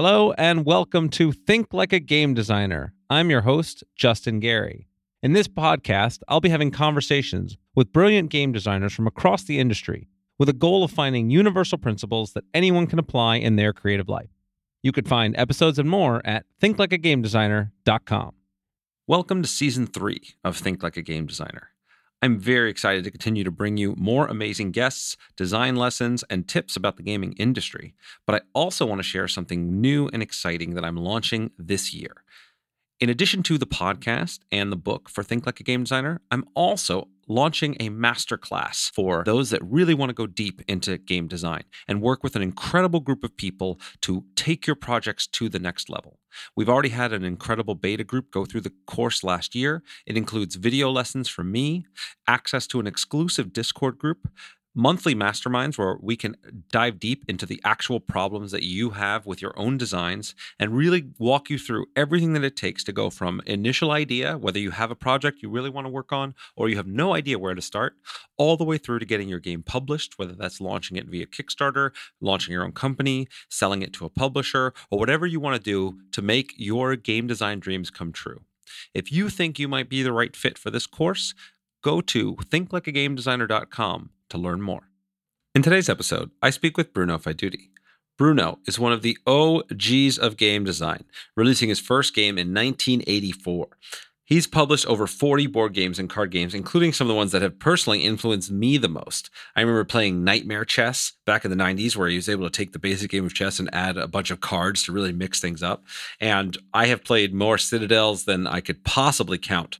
Hello, and welcome to Think Like a Game Designer. I'm your host, Justin Gary. In this podcast, I'll be having conversations with brilliant game designers from across the industry with a goal of finding universal principles that anyone can apply in their creative life. You could find episodes and more at thinklikeagamedesigner.com. Welcome to season three of Think Like a Game Designer. I'm very excited to continue to bring you more amazing guests, design lessons, and tips about the gaming industry. But I also want to share something new and exciting that I'm launching this year. In addition to the podcast and the book for Think Like a Game Designer, I'm also launching a masterclass for those that really want to go deep into game design and work with an incredible group of people to take your projects to the next level. We've already had an incredible beta group go through the course last year. It includes video lessons from me, access to an exclusive Discord group, monthly masterminds where we can dive deep into the actual problems that you have with your own designs and really walk you through everything that it takes to go from initial idea, whether you have a project you really want to work on or you have no idea where to start, all the way through to getting your game published, whether that's launching it via Kickstarter, launching your own company, selling it to a publisher, or whatever you want to do to make your game design dreams come true. If you think you might be the right fit for this course, go to thinklikeagamedesigner.com to learn more. In today's episode, I speak with Bruno Faidutti. Bruno is one of the OGs of game design, releasing his first game in 1984. He's published over 40 board games and card games, including some of the ones that have personally influenced me the most. I remember playing Nightmare Chess back in the 90s, where he was able to take the basic game of chess and add a bunch of cards to really mix things up. And I have played more Citadels than I could possibly count.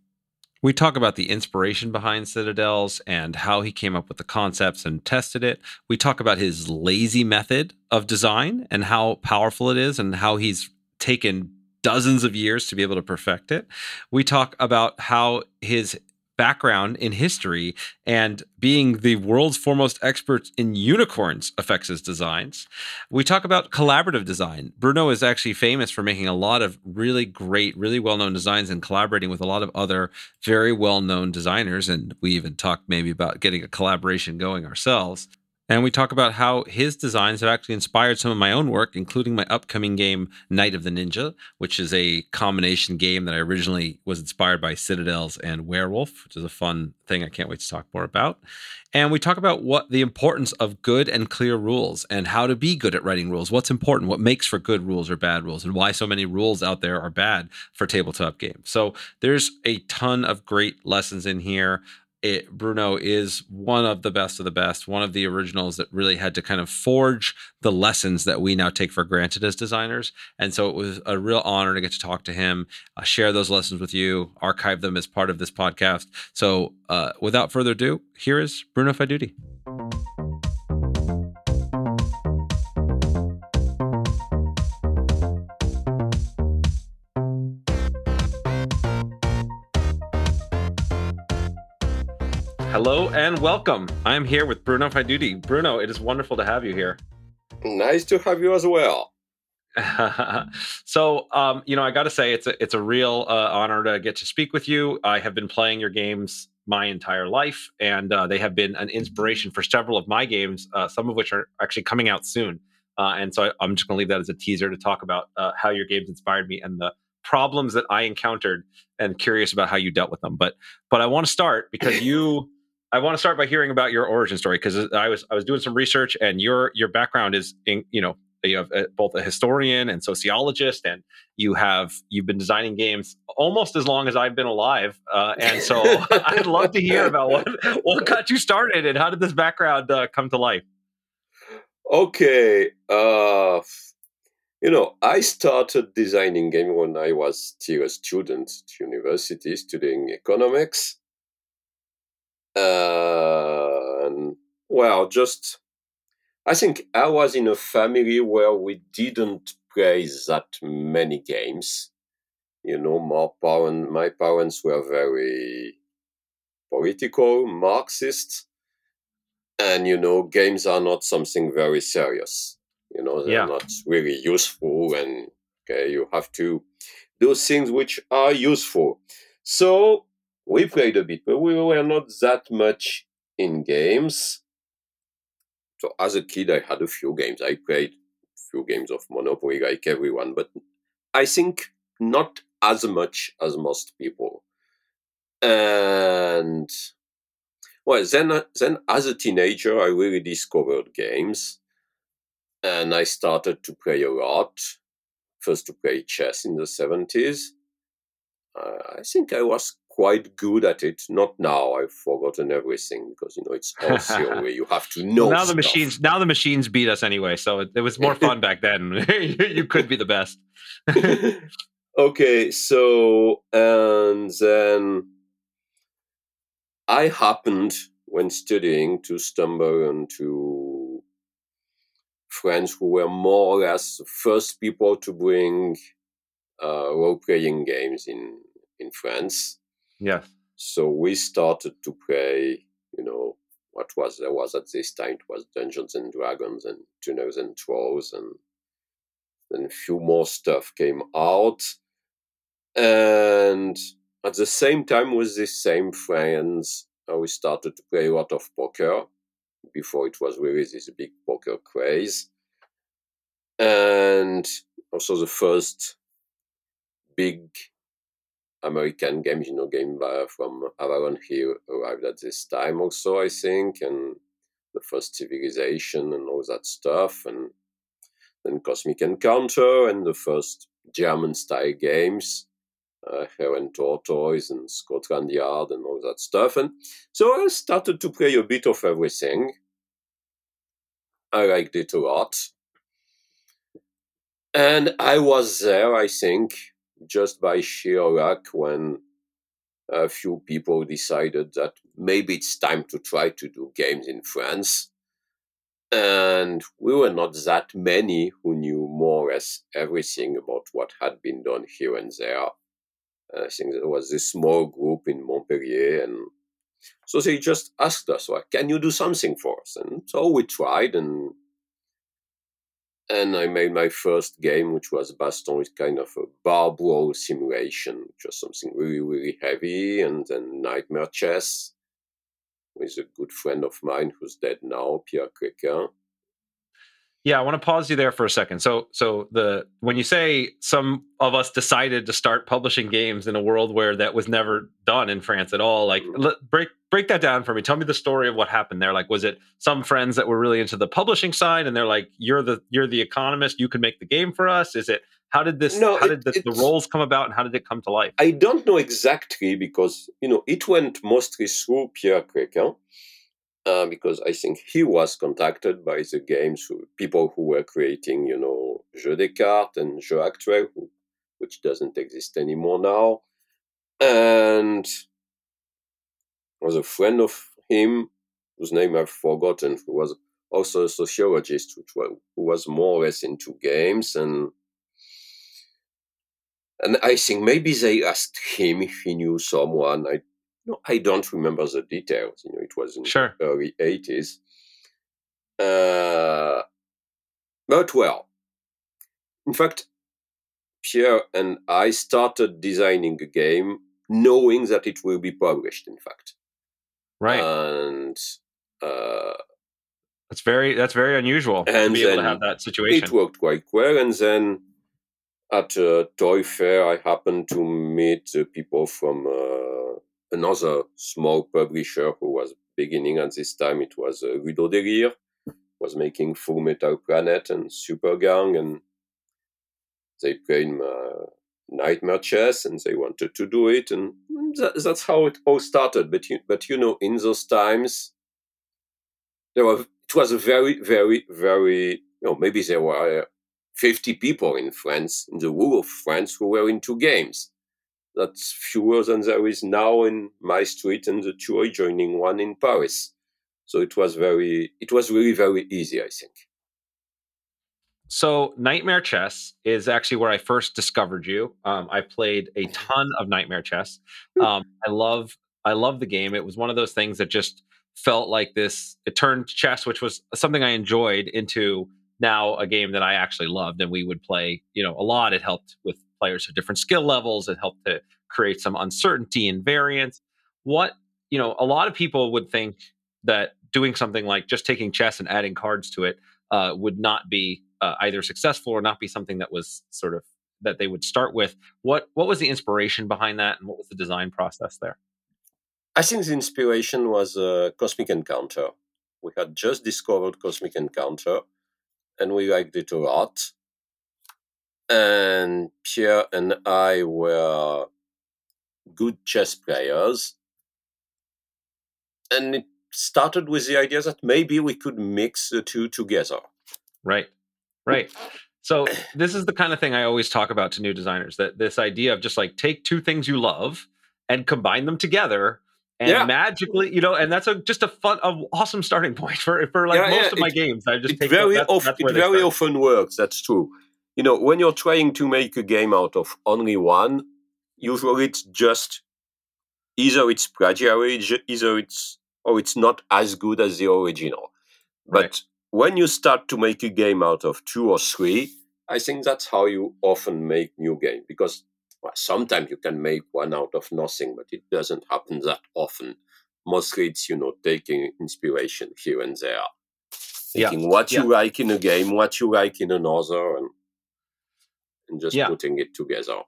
We talk about the inspiration behind Citadels and how he came up with the concepts and tested it. We talk about his lazy method of design and how powerful it is and how he's taken dozens of years to be able to perfect it. We talk about how his background in history and being the world's foremost expert in unicorns affects his designs. We talk about collaborative design. Bruno is actually famous for making a lot of really great, really well known designs and collaborating with a lot of other very well known designers. And we even talk maybe about getting a collaboration going ourselves. And we talk about how his designs have actually inspired some of my own work, including my upcoming game, Night of the Ninja, which is a combination game that I originally was inspired by Citadels and Werewolf, which is a fun thing I can't wait to talk more about. And we talk about what the importance of good and clear rules and how to be good at writing rules. What's important, what makes for good rules or bad rules, and why so many rules out there are bad for tabletop games. So there's a ton of great lessons in here it, Bruno is one of the best of the best, one of the originals that really had to kind of forge the lessons that we now take for granted as designers. And so it was a real honor to get to talk to him, uh, share those lessons with you, archive them as part of this podcast. So uh, without further ado, here is Bruno Faidutti. And welcome. I'm here with Bruno Faidutti. Bruno, it is wonderful to have you here. Nice to have you as well. so, um, you know, I got to say, it's a it's a real uh, honor to get to speak with you. I have been playing your games my entire life, and uh, they have been an inspiration for several of my games, uh, some of which are actually coming out soon. Uh, and so, I, am just going to leave that as a teaser to talk about uh, how your games inspired me and the problems that I encountered, and curious about how you dealt with them. But but I want to start because you I want to start by hearing about your origin story because I was I was doing some research and your your background is in you know you have uh, both a historian and sociologist and you have you've been designing games almost as long as I've been alive uh, and so I'd love to hear about what what got you started and how did this background uh, come to life. Okay, uh, you know I started designing games when I was still a student at university studying economics uh, well, just I think I was in a family where we didn't play that many games. You know, my parent, my parents were very political, Marxist, and you know, games are not something very serious. You know, they're yeah. not really useful, and okay, you have to do things which are useful. So we played a bit, but we were not that much in games. So as a kid, I had a few games. I played a few games of Monopoly like everyone, but I think not as much as most people. And well, then then as a teenager, I really discovered games, and I started to play a lot. First to play chess in the seventies. Uh, I think I was quite good at it. Not now. I've forgotten everything because you know it's all theory. you have to know. now the machines. Now the machines beat us anyway. So it, it was more fun back then. you could be the best. okay, so and then I happened when studying to stumble into friends who were more or less the first people to bring uh, role-playing games in in France Yes. So we started to play, you know, what was there was at this time it was Dungeons and Dragons and Tunnels and Trolls and then a few more stuff came out. And at the same time with these same friends, uh, we started to play a lot of poker before it was really this big poker craze. And also the first big American games, you know, game buyer from Avalon Hill arrived at this time also, I think, and the first civilization and all that stuff, and then Cosmic Encounter and the first German style games, uh, Hare and Tortoise and Scotland Yard and all that stuff. And so I started to play a bit of everything. I liked it a lot. And I was there, I think, just by sheer luck when a few people decided that maybe it's time to try to do games in France. And we were not that many who knew more or less everything about what had been done here and there. I think there was this small group in Montpellier, and so they just asked us, well, "Can you do something for us?" And so we tried, and and I made my first game, which was Baston, with kind of a bar brawl simulation, was something really, really heavy, and then Nightmare Chess with a good friend of mine who's dead now, Pierre Cléquin. Yeah, I want to pause you there for a second. So, so the when you say some of us decided to start publishing games in a world where that was never done in France at all, like mm-hmm. break break that down for me. Tell me the story of what happened there. Like, was it some friends that were really into the publishing side, and they're like, "You're the you're the economist. You can make the game for us." Is it how did this? No, how it, did the, the, roles come about, and how did it come to life? I don't know exactly because you know it went mostly through Pierre Cléquin uh, because I think he was contacted by the games who, people who were creating, you know, Jeux Descartes and Jeux Actuels, which doesn't exist anymore now. And was a friend of him, whose name I've forgotten, who was also a sociologist, which was, who was more or less into games and and I think maybe they asked him if he knew someone. I no, I don't remember the details. You know, it was in sure. the early eighties. Uh, but well, in fact, Pierre and I started designing a game knowing that it will be published. In fact, right, and uh, that's very that's very unusual and to be able to have that situation. It worked quite well, and then at a toy fair, I happened to meet people from. Uh, another small publisher who was beginning at this time. It was uh, Ludodélire, was making Full Metal Planet and Super Gang, and they played uh, Nightmare Chess, and they wanted to do it, and that, that's how it all started. But you, but you know, in those times, there were it was a very, very, very you know maybe there were. 50 people in France, in the whole of France, who were into games that's fewer than there is now in my street and the two adjoining one in Paris. So it was very, it was really very easy, I think. So Nightmare Chess is actually where I first discovered you. Um, I played a ton of Nightmare Chess. Hmm. Um, I love, I love the game. It was one of those things that just felt like this. It turned chess, which was something I enjoyed, into now a game that I actually loved, and we would play, you know, a lot. It helped with players of different skill levels. It helped to create some uncertainty and variance. What, you know, a lot of people would think that doing something like just taking chess and adding cards to it uh, would not be uh, either successful or not be something that was sort of that they would start with. What what was the inspiration behind that, and what was the design process there? I think the inspiration was uh, Cosmic Encounter. We had just discovered Cosmic Encounter, and we liked it a lot. And Pierre and I were good chess players, and it started with the idea that maybe we could mix the two together. Right, right. So this is the kind of thing I always talk about to new designers that this idea of just like take two things you love and combine them together and yeah. magically, you know, and that's a just a fun, a awesome starting point for for like yeah, most yeah. of my it, games. I just it very, that's, often, it very often works. That's true. You know, when you're trying to make a game out of only one, usually it's just either it's plagiarism, either it's or it's not as good as the original. But right. when you start to make a game out of two or three, I think that's how you often make new game because well, sometimes you can make one out of nothing, but it doesn't happen that often. Mostly it's, you know, taking inspiration here and there. Taking yeah. what you yeah. like in a game, what you like in another, and, and just yeah. putting it together.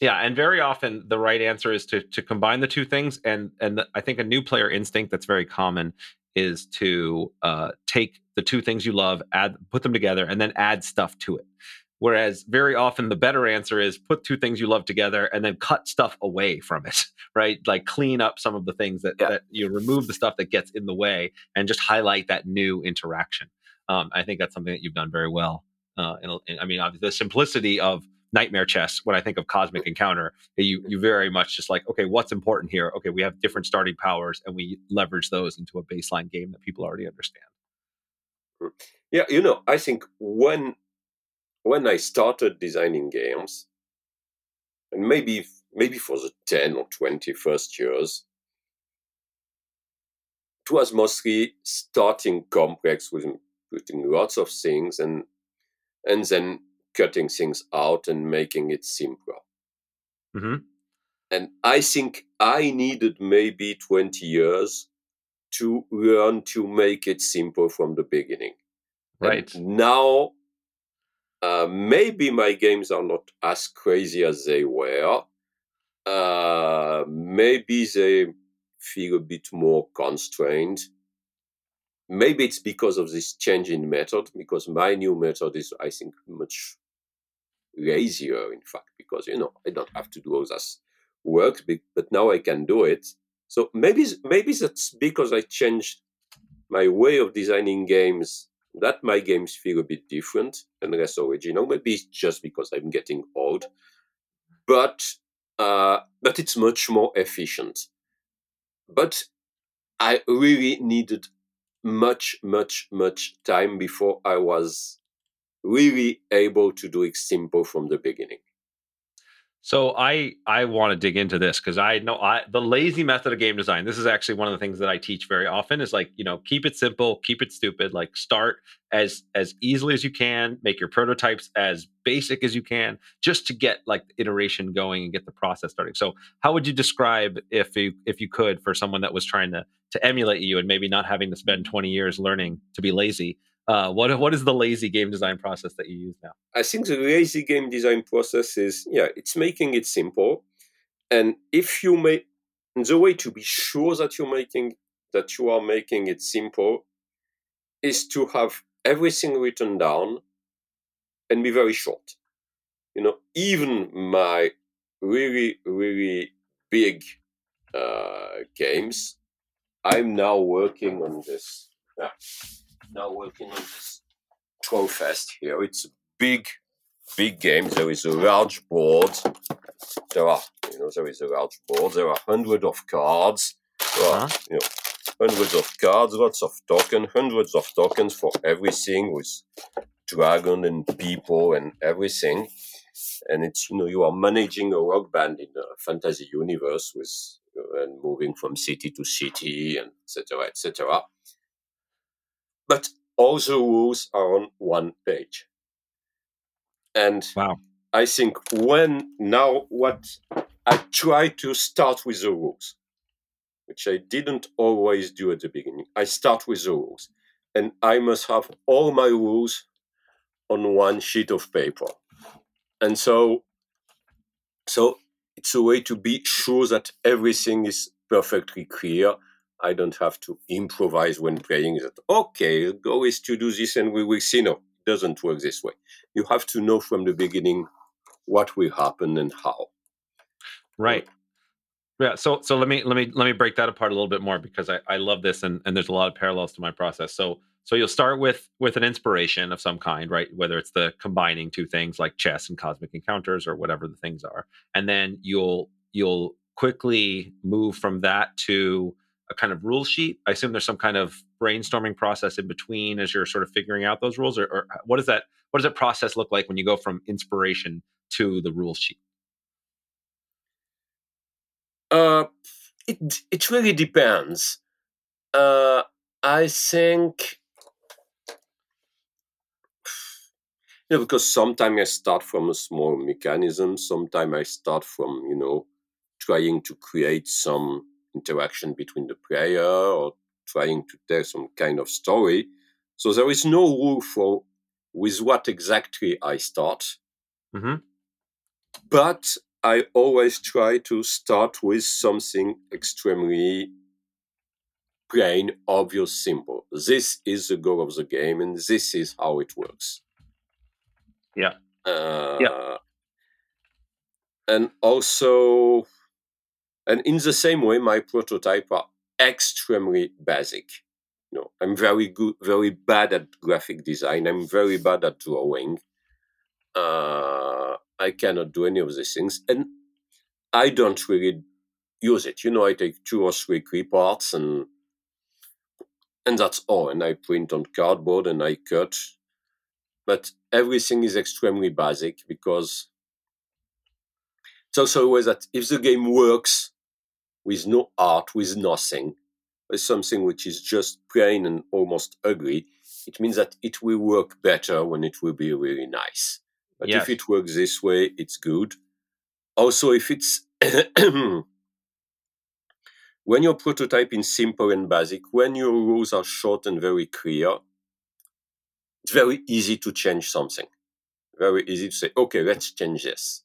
Yeah, and very often the right answer is to to combine the two things, and and the, I think a new player instinct that's very common is to uh, take the two things you love, add put them together, and then add stuff to it. Whereas very often the better answer is put two things you love together and then cut stuff away from it, right? Like clean up some of the things that, yeah. that you remove the stuff that gets in the way and just highlight that new interaction. Um, I think that's something that you've done very well. Uh, and, and I mean, the simplicity of nightmare chess when i think of cosmic encounter you you very much just like okay what's important here? Okay we have different starting powers and we leverage those into a baseline game that people already understand. Yeah you know i think when when I started designing games, and maybe maybe for the 10 or 20 first years, it was mostly starting complex with putting lots of things and and then cutting things out and making it simpler. Mm-hmm. And I think I needed maybe 20 years to learn to make it simple from the beginning. Right. And now uh, maybe my games are not as crazy as they were. Uh, maybe they feel a bit more constrained. Maybe it's because of this change in method, because my new method is, I think, much easier in fact, because, you know, I don't have to do all this work, but now I can do it. So maybe, maybe that's because I changed my way of designing games that my games feel a bit different and less original. Maybe it's just because I'm getting old, but uh, but it's much more efficient. But I really needed much, much, much time before I was really able to do it simple from the beginning. So I I want to dig into this because I know I the lazy method of game design. This is actually one of the things that I teach very often is like you know keep it simple, keep it stupid. Like start as as easily as you can, make your prototypes as basic as you can, just to get like iteration going and get the process starting. So how would you describe if you if you could for someone that was trying to to emulate you and maybe not having to spend twenty years learning to be lazy? Uh, what what is the lazy game design process that you use now? I think the lazy game design process is yeah, it's making it simple, and if you make the way to be sure that you're making that you are making it simple is to have everything written down and be very short. You know, even my really really big uh, games, I'm now working on this. Yeah now working on this Trofest here. It's a big, big game. There is a large board. There are, you know, there is a large board. There are hundreds of cards. There are, uh-huh. you know, hundreds of cards, lots of tokens, hundreds of tokens for everything with dragon and people and everything. And it's, you know, you are managing a rock band in a fantasy universe with and moving from city to city and etc. etc but all the rules are on one page. And wow. I think when now what I try to start with the rules, which I didn't always do at the beginning. I start with the rules, and I must have all my rules on one sheet of paper. And so, so it's a way to be sure that everything is perfectly clear. I don't have to improvise when playing that, okay, the goal is to do this and we will see. No, it doesn't work this way. You have to know from the beginning what will happen and how. Right. Yeah. So so let me let me let me break that apart a little bit more because I, I love this and, and there's a lot of parallels to my process. So so you'll start with with an inspiration of some kind, right? Whether it's the combining two things like chess and cosmic encounters or whatever the things are. And then you'll you'll quickly move from that to a kind of rule sheet. I assume there's some kind of brainstorming process in between as you're sort of figuring out those rules or, or what does that what does that process look like when you go from inspiration to the rule sheet? Uh, it it really depends. Uh, I think you know, because sometimes I start from a small mechanism, sometimes I start from you know trying to create some interaction between the player or trying to tell some kind of story. So there is no rule for with what exactly I start. Mm-hmm. But I always try to start with something extremely plain, obvious, simple. This is the goal of the game, and this is how it works. Yeah. Uh, yeah. And also, and in the same way, my prototype are extremely basic. You know, I'm very good, very bad at graphic design. I'm very bad at drawing. Uh, I cannot do any of these things. And I don't really use it. You know, I take two or three key parts and and that's all. And I print on cardboard and I cut. But everything is extremely basic because it's also always that if the game works with no art, with nothing, with something which is just plain and almost ugly, it means that it will work better when it will be really nice. But yes. if it works this way, it's good. Also, if it's when your prototype is simple and basic, when your rules are short and very clear, it's very easy to change something. Very easy to say, okay, let's change this.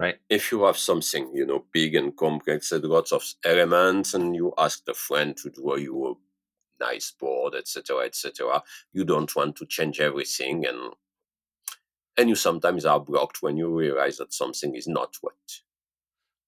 Right. If you have something, you know, big and complex and lots of elements, and you ask the friend to draw you a nice board, etc., etc., you don't want to change everything, and and you sometimes are blocked when you realize that something is not what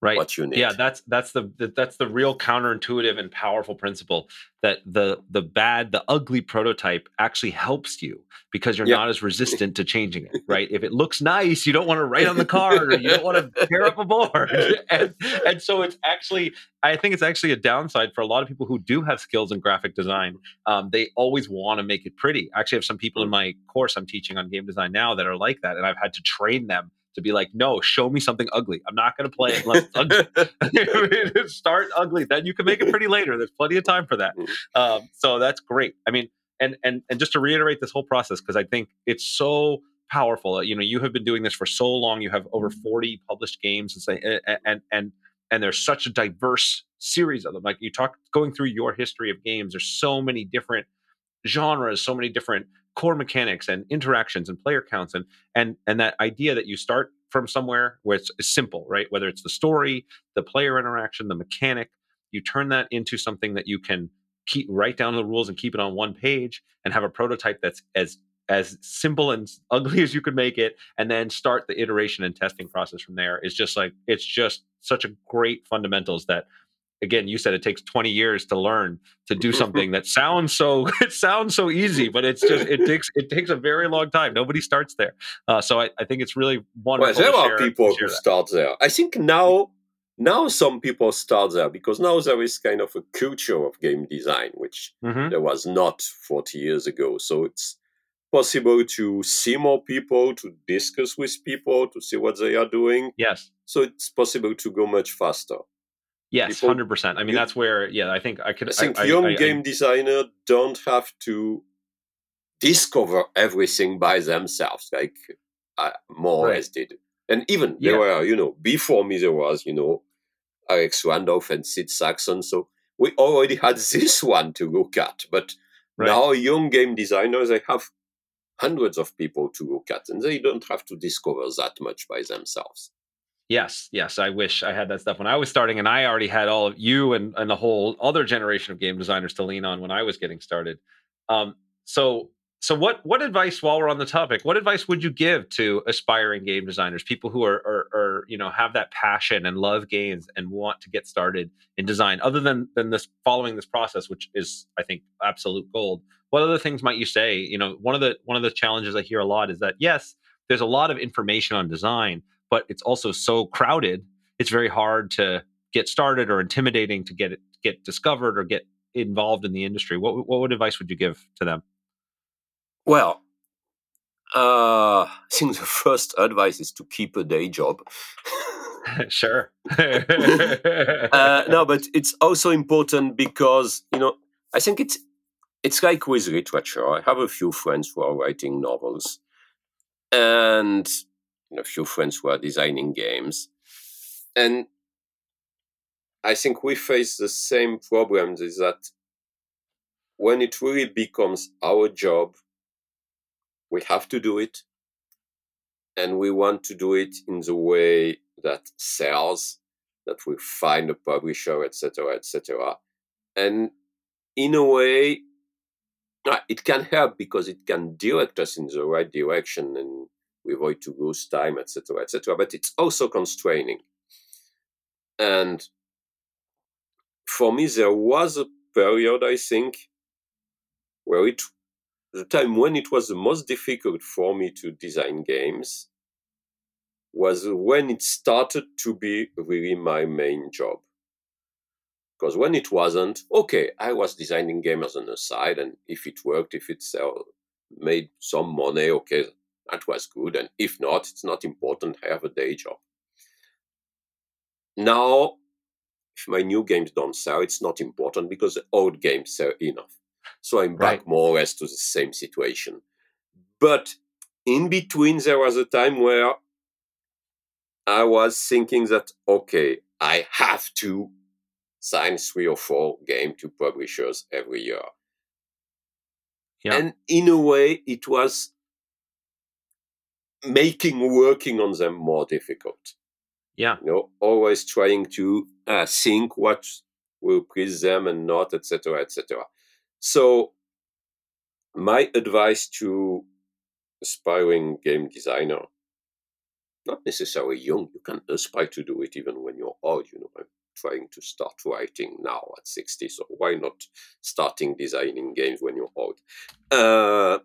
right. What you need yeah that's that's the that's the real counterintuitive and powerful principle that the the bad the ugly prototype actually helps you because you're not as resistant to changing it right? If it looks nice you don't want to write on the card or you don't want to tear up a board. And, and so it's actually i think it's actually a downside for a lot of people who do have skills in graphic design. Um, they always want to make it pretty. I actually have some people in my course i'm teaching on game design now that are like that and i've had to train them to be like, no, show me something ugly. I'm not going to play it unless it's ugly. Start ugly, then you can make it pretty later. There's plenty of time for that. Mm. Um, so that's great. I mean, and and and just to reiterate this whole process because I think it's so powerful. You know, you have been doing this for so long. You have over 40 published games, and say, and and and, and there's such a diverse series of them. Like you talk going through your history of games. There's so many different genres, so many different core mechanics and interactions and player counts and and and that idea that you start from somewhere where it's simple, right? Whether it's the story, the player interaction, the mechanic, you turn that into something that you can keep write down the rules and keep it on one page and have a prototype that's as as simple and ugly as you could make it and then start the iteration and testing process from there is just like it's just such a great fundamentals that again you said it takes 20 years to learn to do something that sounds so it sounds so easy but it's just it takes it takes a very long time. Nobody starts there. Uh, so I, I, think it's really wonderful well, there are people who that. start there. I think now now some people start there because now there is kind of a culture of game design which mm-hmm. there was not 40 years ago. So it's possible to see more people to discuss with people to see what they are doing. Yes. So it's possible to go much faster Yes, hundred percent. I mean, you, that's where yeah, I think I could. I think I, young I, game designer don't have to discover everything by themselves, like uh, more right. as did. And even yeah. there were, you know, before me there was, you know, Alex Randolph and Sid Sackson. So we already had this one to look at. But right. now young game designers they have hundreds of people to look at, and they don't have to discover that much by themselves. Yes, yes. I wish I had that stuff when I was starting, and I already had all of you and, and the whole other generation of game designers to lean on when I was getting started. Um, so, so what what advice, while we're on the topic, what advice would you give to aspiring game designers, people who are, are, are you know have that passion and love games and want to get started in design, other than than this following this process, which is I think absolute gold. What other things might you say? You know, one of the one of the challenges I hear a lot is that yes, there's a lot of information on design but it's also so crowded it's very hard to get started or intimidating to get it get discovered or get involved in the industry. What what advice would you give to them? Well uh, i think the first advice is to keep a day job. Sure. Uh, no but it's also important because you know i think it's it's like with literature. I have a few friends who are writing novels and a few friends who are designing games. And I think we face the same problems is that when it really becomes our job, we have to do it. And we want to do it in the way that sells, that we find a publisher, etc., etc. And in a way, ah, it can help because it can direct us in the right direction and we avoid to lose time, etc., etc. But it's also constraining. And for me, there was a period, I think, where it, the time when it was the most difficult for me to design games was when it started to be really my main job. Because when it wasn't, okay, I was designing games on the side, and if it worked, if it sell, made some money, okay, that was good. And if not, it's not important. I have a day job. Now, if my new games don't sell, it's not important because the old games sell enough. So I'm back right. more or less to the same situation. But in between, there was a time where I was thinking that, okay, I have to sign three or four game to publishers every year. Yeah. And in a way, it was making working on them more difficult. Yeah. You know, always trying to uh, think what will please them and not, etc., etc. So, my advice to aspiring game designer, not necessarily young, you can aspire to do it even when you're old. You know, I'm trying to start writing now at 60, so why not starting designing games when you're old? Uh,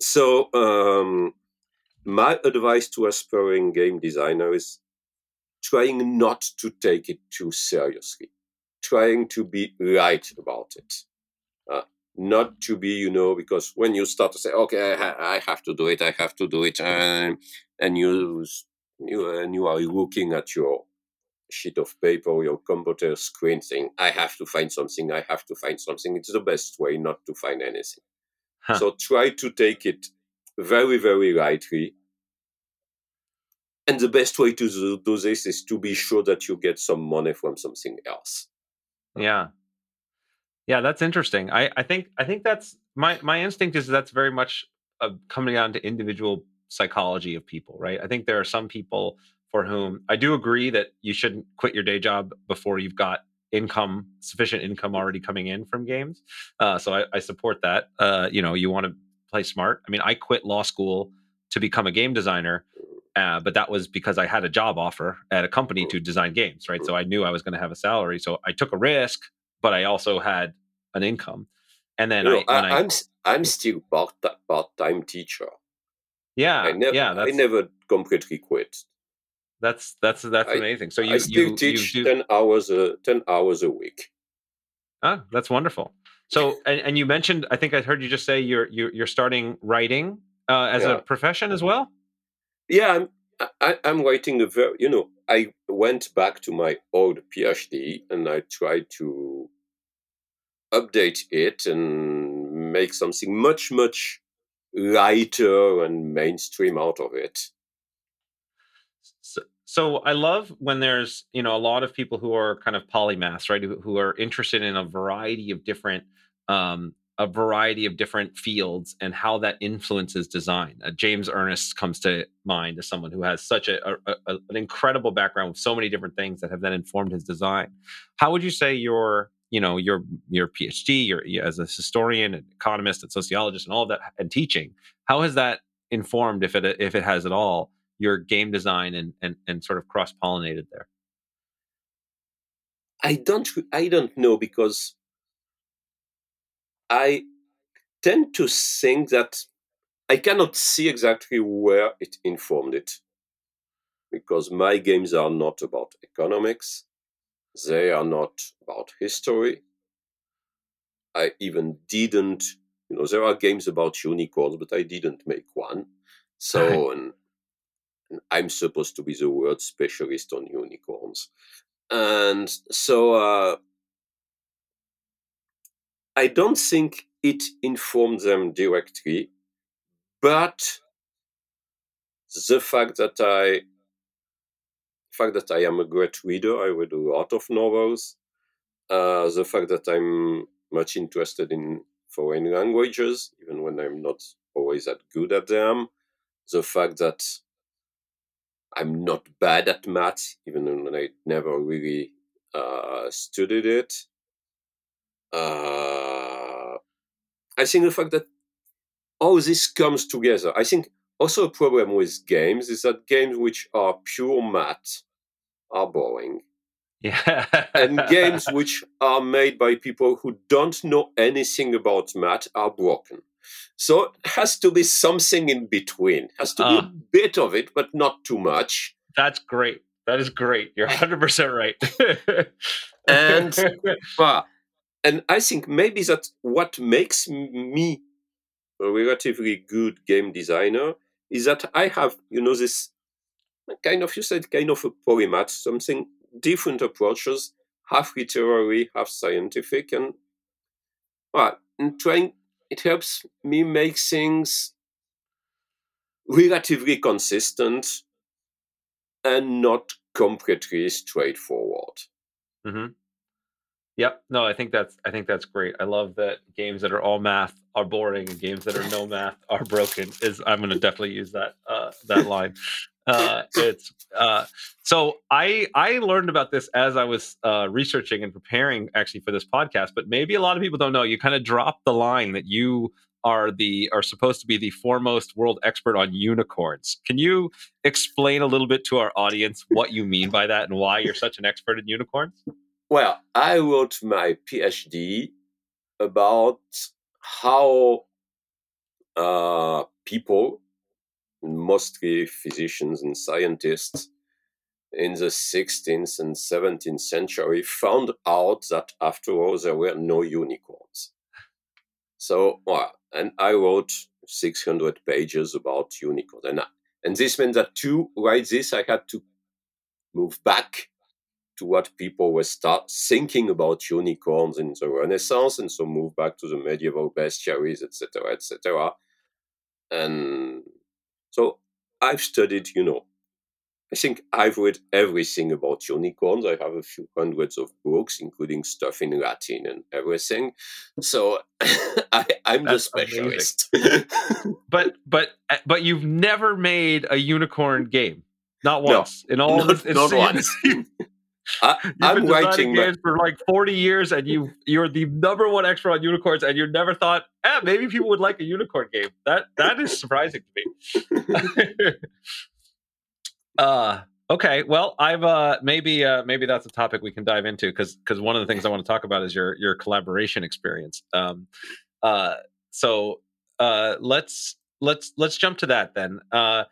so, um, my advice to aspiring game designer is trying not to take it too seriously, trying to be right about it. Uh, not to be, you know, because when you start to say, okay, I, ha- I have to do it, I have to do it, and, and you, you, and you are looking at your sheet of paper, your computer screen saying, I have to find something, I have to find something. It's the best way not to find anything. Huh. So try to take it very, very lightly. And the best way to do this is to be sure that you get some money from something else. Yeah. Yeah, that's interesting. I, I think I think that's my my instinct is that's very much uh, coming down to individual psychology of people, right? I think there are some people for whom I do agree that you shouldn't quit your day job before you've got income sufficient income already coming in from games. Uh, so I, I, support that. Uh, you know, you want to play smart. I mean, I quit law school to become a game designer, uh, but that was because I had a job offer at a company to design games, right? So I knew I was going to have a salary. So I took a risk, but I also had an income. And then you know, I, I, am I'm, I'm still part part time teacher. Yeah, I never yeah, I never completely quit. That's that's that's I, amazing. So you I still you, teach you do... ten hours a ten hours a week. Ah, that's wonderful. So, and, and you mentioned, I think I heard you just say you're you're, you're starting writing uh, as yeah. a profession as well. Yeah, I'm I, am writing a very you know I went back to my old PhD and I tried to update it and make something much much lighter and mainstream out of it. So, I love when there's you know a lot of people who are kind of polymaths, right? Who, who are interested in a variety of different um, a variety of different fields and how that influences design. Uh, James Ernest comes to mind as someone who has such a, a, a, an incredible background with so many different things that have then informed his design. How would you say your you know your your PhD, your as a historian, economist, and sociologist, and all of that, and teaching, how has that informed, if it if it has at all, your game design and and and sort of cross pollinated there? I don't I don't know because I tend to think that I cannot see exactly where it informed it because my games are not about economics, they are not about history. I even didn't, you know, there are games about unicorns, but I didn't make one. So, and, and I'm supposed to be the world specialist on unicorns. And so, uh, I don't think it informed them directly, but the fact that I fact that I am a great reader, I read a lot of novels. Uh, the fact that I'm much interested in foreign languages, even when I'm not always that good at them. The fact that I'm not bad at math, even though I never really uh, studied it. Uh, I think the fact that all this comes together. I think also a problem with games is that games which are pure math are boring. Yeah. and games which are made by people who don't know anything about math are broken. So it has to be something in between. It has to uh, be a ah. bit of it, but not too much. That's great. That is great. You're 100% right. and uh, and I think maybe that's what makes me a relatively good game designer is that I have, you know, this kind of, you said, kind of a polymath, something different approaches, half literary, half scientific, and well, and trying, it helps me make things relatively consistent and not completely straightforward. Mm-hmm. Yep. No, I think that's I think that's great. I love that games that are all math are boring and games that are no math are broken. Is I'm going to definitely use that uh, that line. Uh, it's uh, so I I learned about this as I was uh, researching and preparing actually for this podcast. But maybe a lot of people don't know. You kind of dropped the line that you are the are supposed to be the foremost world expert on unicorns. Can you explain a little bit to our audience what you mean by that and why you're such an expert in unicorns? Well, I wrote my PhD about how uh, people, mostly physicians and scientists, in the 16th and 17th century found out that after all there were no unicorns. So, well, and I wrote 600 pages about unicorns. And, and this meant that to write this, I had to move back to what people were start thinking about unicorns in the Renaissance, and so move back to the medieval bestiaries, etc., etc. And so I've studied, you know, I think I've read everything about unicorns. I have a few hundreds of books, including stuff in Latin and everything. So I, am the specialist. but but but you've never made a unicorn game, not once no, in all. Not, this, not once. I, You've I'm been designing games for like 40 years, and you you're the number one expert on unicorns, and you never thought, eh, maybe people would like a unicorn game. That that is surprising to me. uh okay. Well, I've uh maybe uh maybe that's a topic we can dive into because because one of the things I want to talk about is your your collaboration experience. Um uh so uh let's let's let's jump to that then. Uh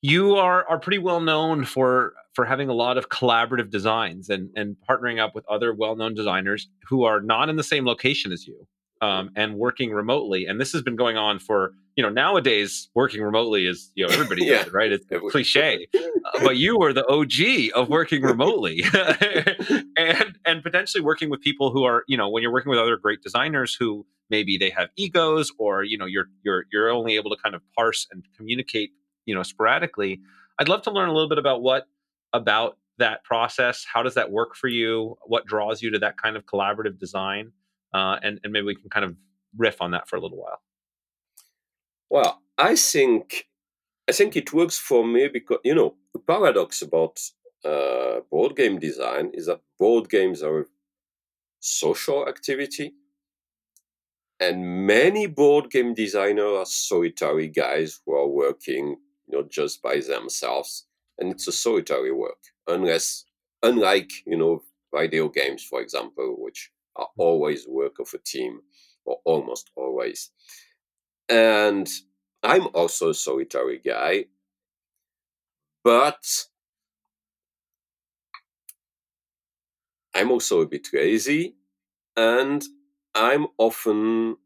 you are are pretty well known for for having a lot of collaborative designs and and partnering up with other well known designers who are not in the same location as you um, and working remotely. And this has been going on for you know nowadays working remotely is you know everybody yeah. does it, right? It's cliche, uh, but you were the OG of working remotely and and potentially working with people who are you know when you're working with other great designers who maybe they have egos or you know you're you're you're only able to kind of parse and communicate you know sporadically i'd love to learn a little bit about what about that process how does that work for you? What draws you to that kind of collaborative design? Uh, and and maybe we can kind of riff on that for a little while. Well, I think I think it works for me because you know the paradox about uh, board game design is that board games are a social activity, and many board game designers are solitary guys who are working you know just by themselves, and it's a solitary work unless unlike you know video games, for example, which are mm. always work of a team or almost always. And I'm also a solitary guy, but I'm also a bit lazy and I'm often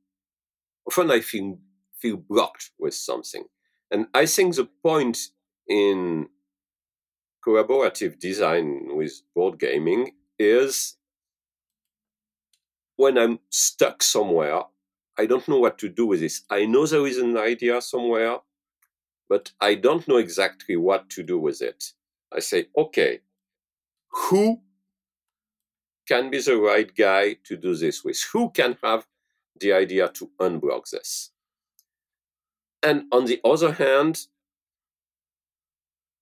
often I feel feel blocked with something. And I think the point in collaborative design with board gaming is when I'm stuck somewhere, I don't know what to do with this. I know there is an idea somewhere, but I don't know exactly what to do with it. I say, okay, who can be the right guy to do this with? Who can have the idea to unblock this? And on the other hand,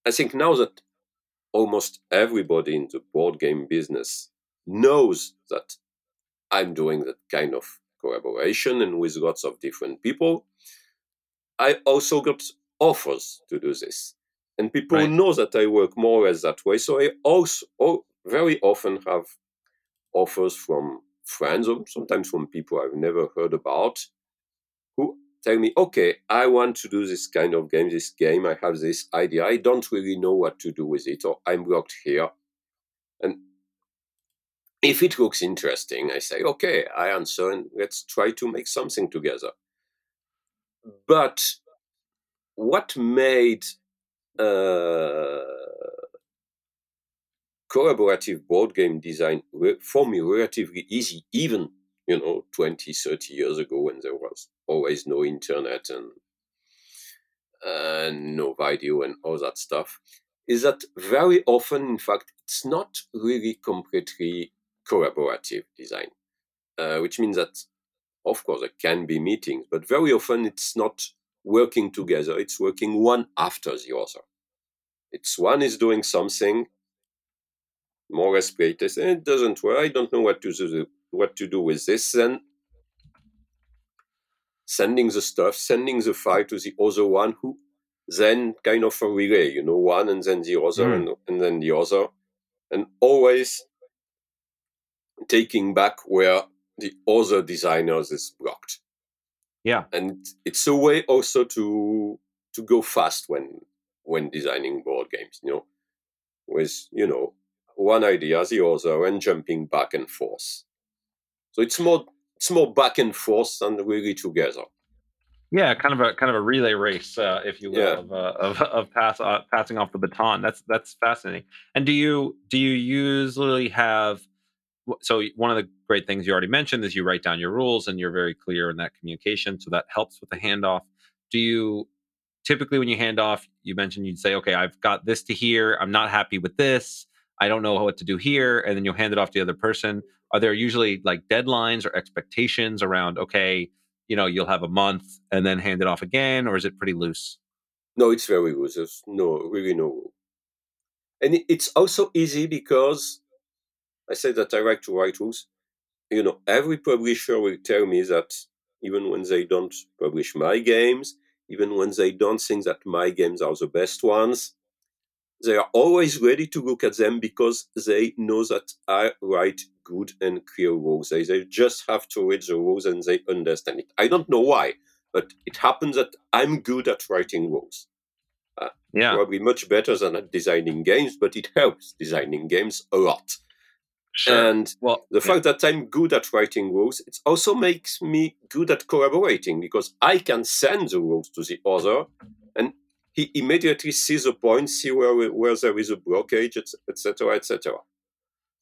I think now that almost everybody in the board game business knows that I'm doing that kind of collaboration and with lots of different people. I also got offers to do this. And people right. know that I work more or less that way. So I also oh, very often have offers from friends or sometimes from people I've never heard about tell me, okay, I want to do this kind of game, this game, I have this idea, I don't really know what to do with it, or I'm blocked here. And if it looks interesting, I say, okay, I answer, and let's try to make something together. But what made uh, collaborative board game design for me relatively easy, even you know 20 30 years ago when there was always no internet and and no video and all that stuff is that very often in fact it's not really completely collaborative design uh, which means that of course there can be meetings but very often it's not working together it's working one after the other. It's one is doing something more or less great it doesn't work i don't know what to do what to do with this, then sending the stuff, sending the file to the other one who then kind of a relay, you know, one and then the other mm. and, and then the other, and always taking back where the other designers is blocked. Yeah. And it's a way also to to go fast when when designing board games, you know, with, you know, one idea, the other, and jumping back and forth. So it's more it's more back and forth than really together. Yeah, kind of a kind of a relay race, uh, if you will, yeah. of, uh, of of pass uh, passing off the baton. That's that's fascinating. And do you do you usually have? So one of the great things you already mentioned is you write down your rules and you're very clear in that communication, so that helps with the handoff. Do you typically when you hand off, you mentioned you'd say, "Okay, I've got this to here. I'm not happy with this. I don't know what to do here," and then you'll hand it off to the other person are there usually like deadlines or expectations around okay you know you'll have a month and then hand it off again or is it pretty loose? No it's very loose. There's no really no and it's also easy because i say that i like to write rules. You know every publisher will tell me that even when they don't publish my games even when they don't think that my games are the best ones they are always ready to look at them because they know that I write good and clear rules. They, they just have to read the rules and they understand it. I don't know why, but it happens that I'm good at writing rules. Uh, yeah. Probably much better than at designing games, but it helps designing games a lot. Sure. And well, the yeah. fact that I'm good at writing rules, it also makes me good at collaborating because I can send the rules to the other and he immediately sees a point, see where where there is a blockage, etc., etc.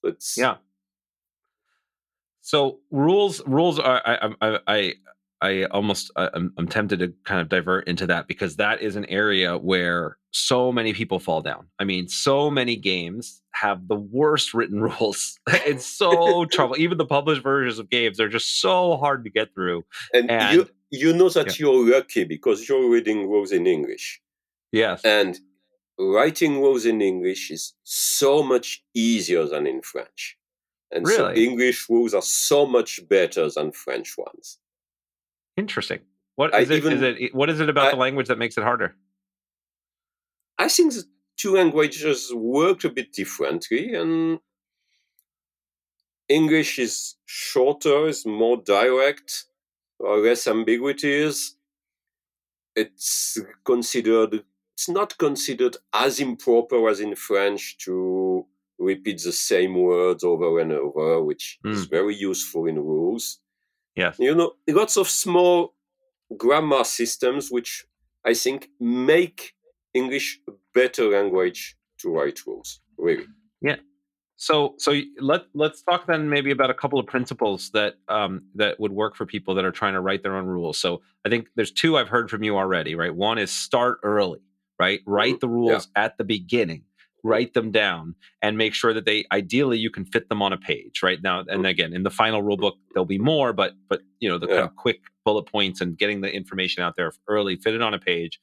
It's yeah. So rules rules are I I I, I almost I'm, I'm tempted to kind of divert into that because that is an area where so many people fall down. I mean, so many games have the worst written rules. it's so trouble. Even the published versions of games are just so hard to get through. And, And- you you know that Yeah. you're lucky because you're reading rules in English. Yes. And writing rules in English is so much easier than in French. And so English rules are so much better than French ones. Interesting. What is it? even- is it what is it about I- the language that makes it harder? I think the two languages work a bit differently, and English is shorter, is more direct, or less ambiguities. It's considered, it's not considered as improper as in French to repeat the same words over and over, which is very useful in rules. Yes. You know, lots of small grammar systems which I think make English a better language to write rules. Really. Yeah. So so let let's talk then maybe about a couple of principles that um that would work for people that are trying to write their own rules. So I think there's two I've heard from you already, right? One is start early, right? Write the rules at the beginning. Write them down and make sure that they ideally you can fit them on a page, right? Now and Mhm. again, in the final rule book there'll be more, but but you know, the kind of quick bullet points and getting the information out there early, fit it on a page.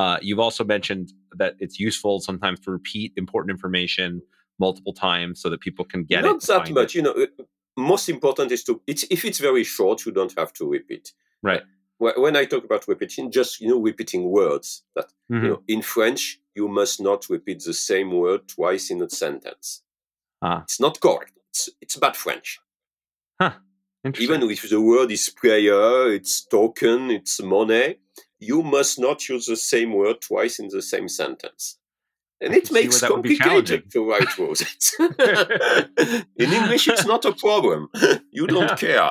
Uh, you've also mentioned that it's useful sometimes to repeat important information multiple times so that people can get it. Not it. that much. it. You know, uh, most important is to, it's, if it's very short, you don't have to repeat. Right. Wh- When I talk about repeating, just, you know, repeating words that, Mhm. you know, in French, you must not repeat the same word twice in a sentence. Ah. It's not correct. It's, it's bad French. Interesting. even if the word is prayer, it's token, it's money, you must not use the same word twice in the same sentence. And I it makes where that would be challenging. complicated to write words. In English, it's not a problem. You don't care.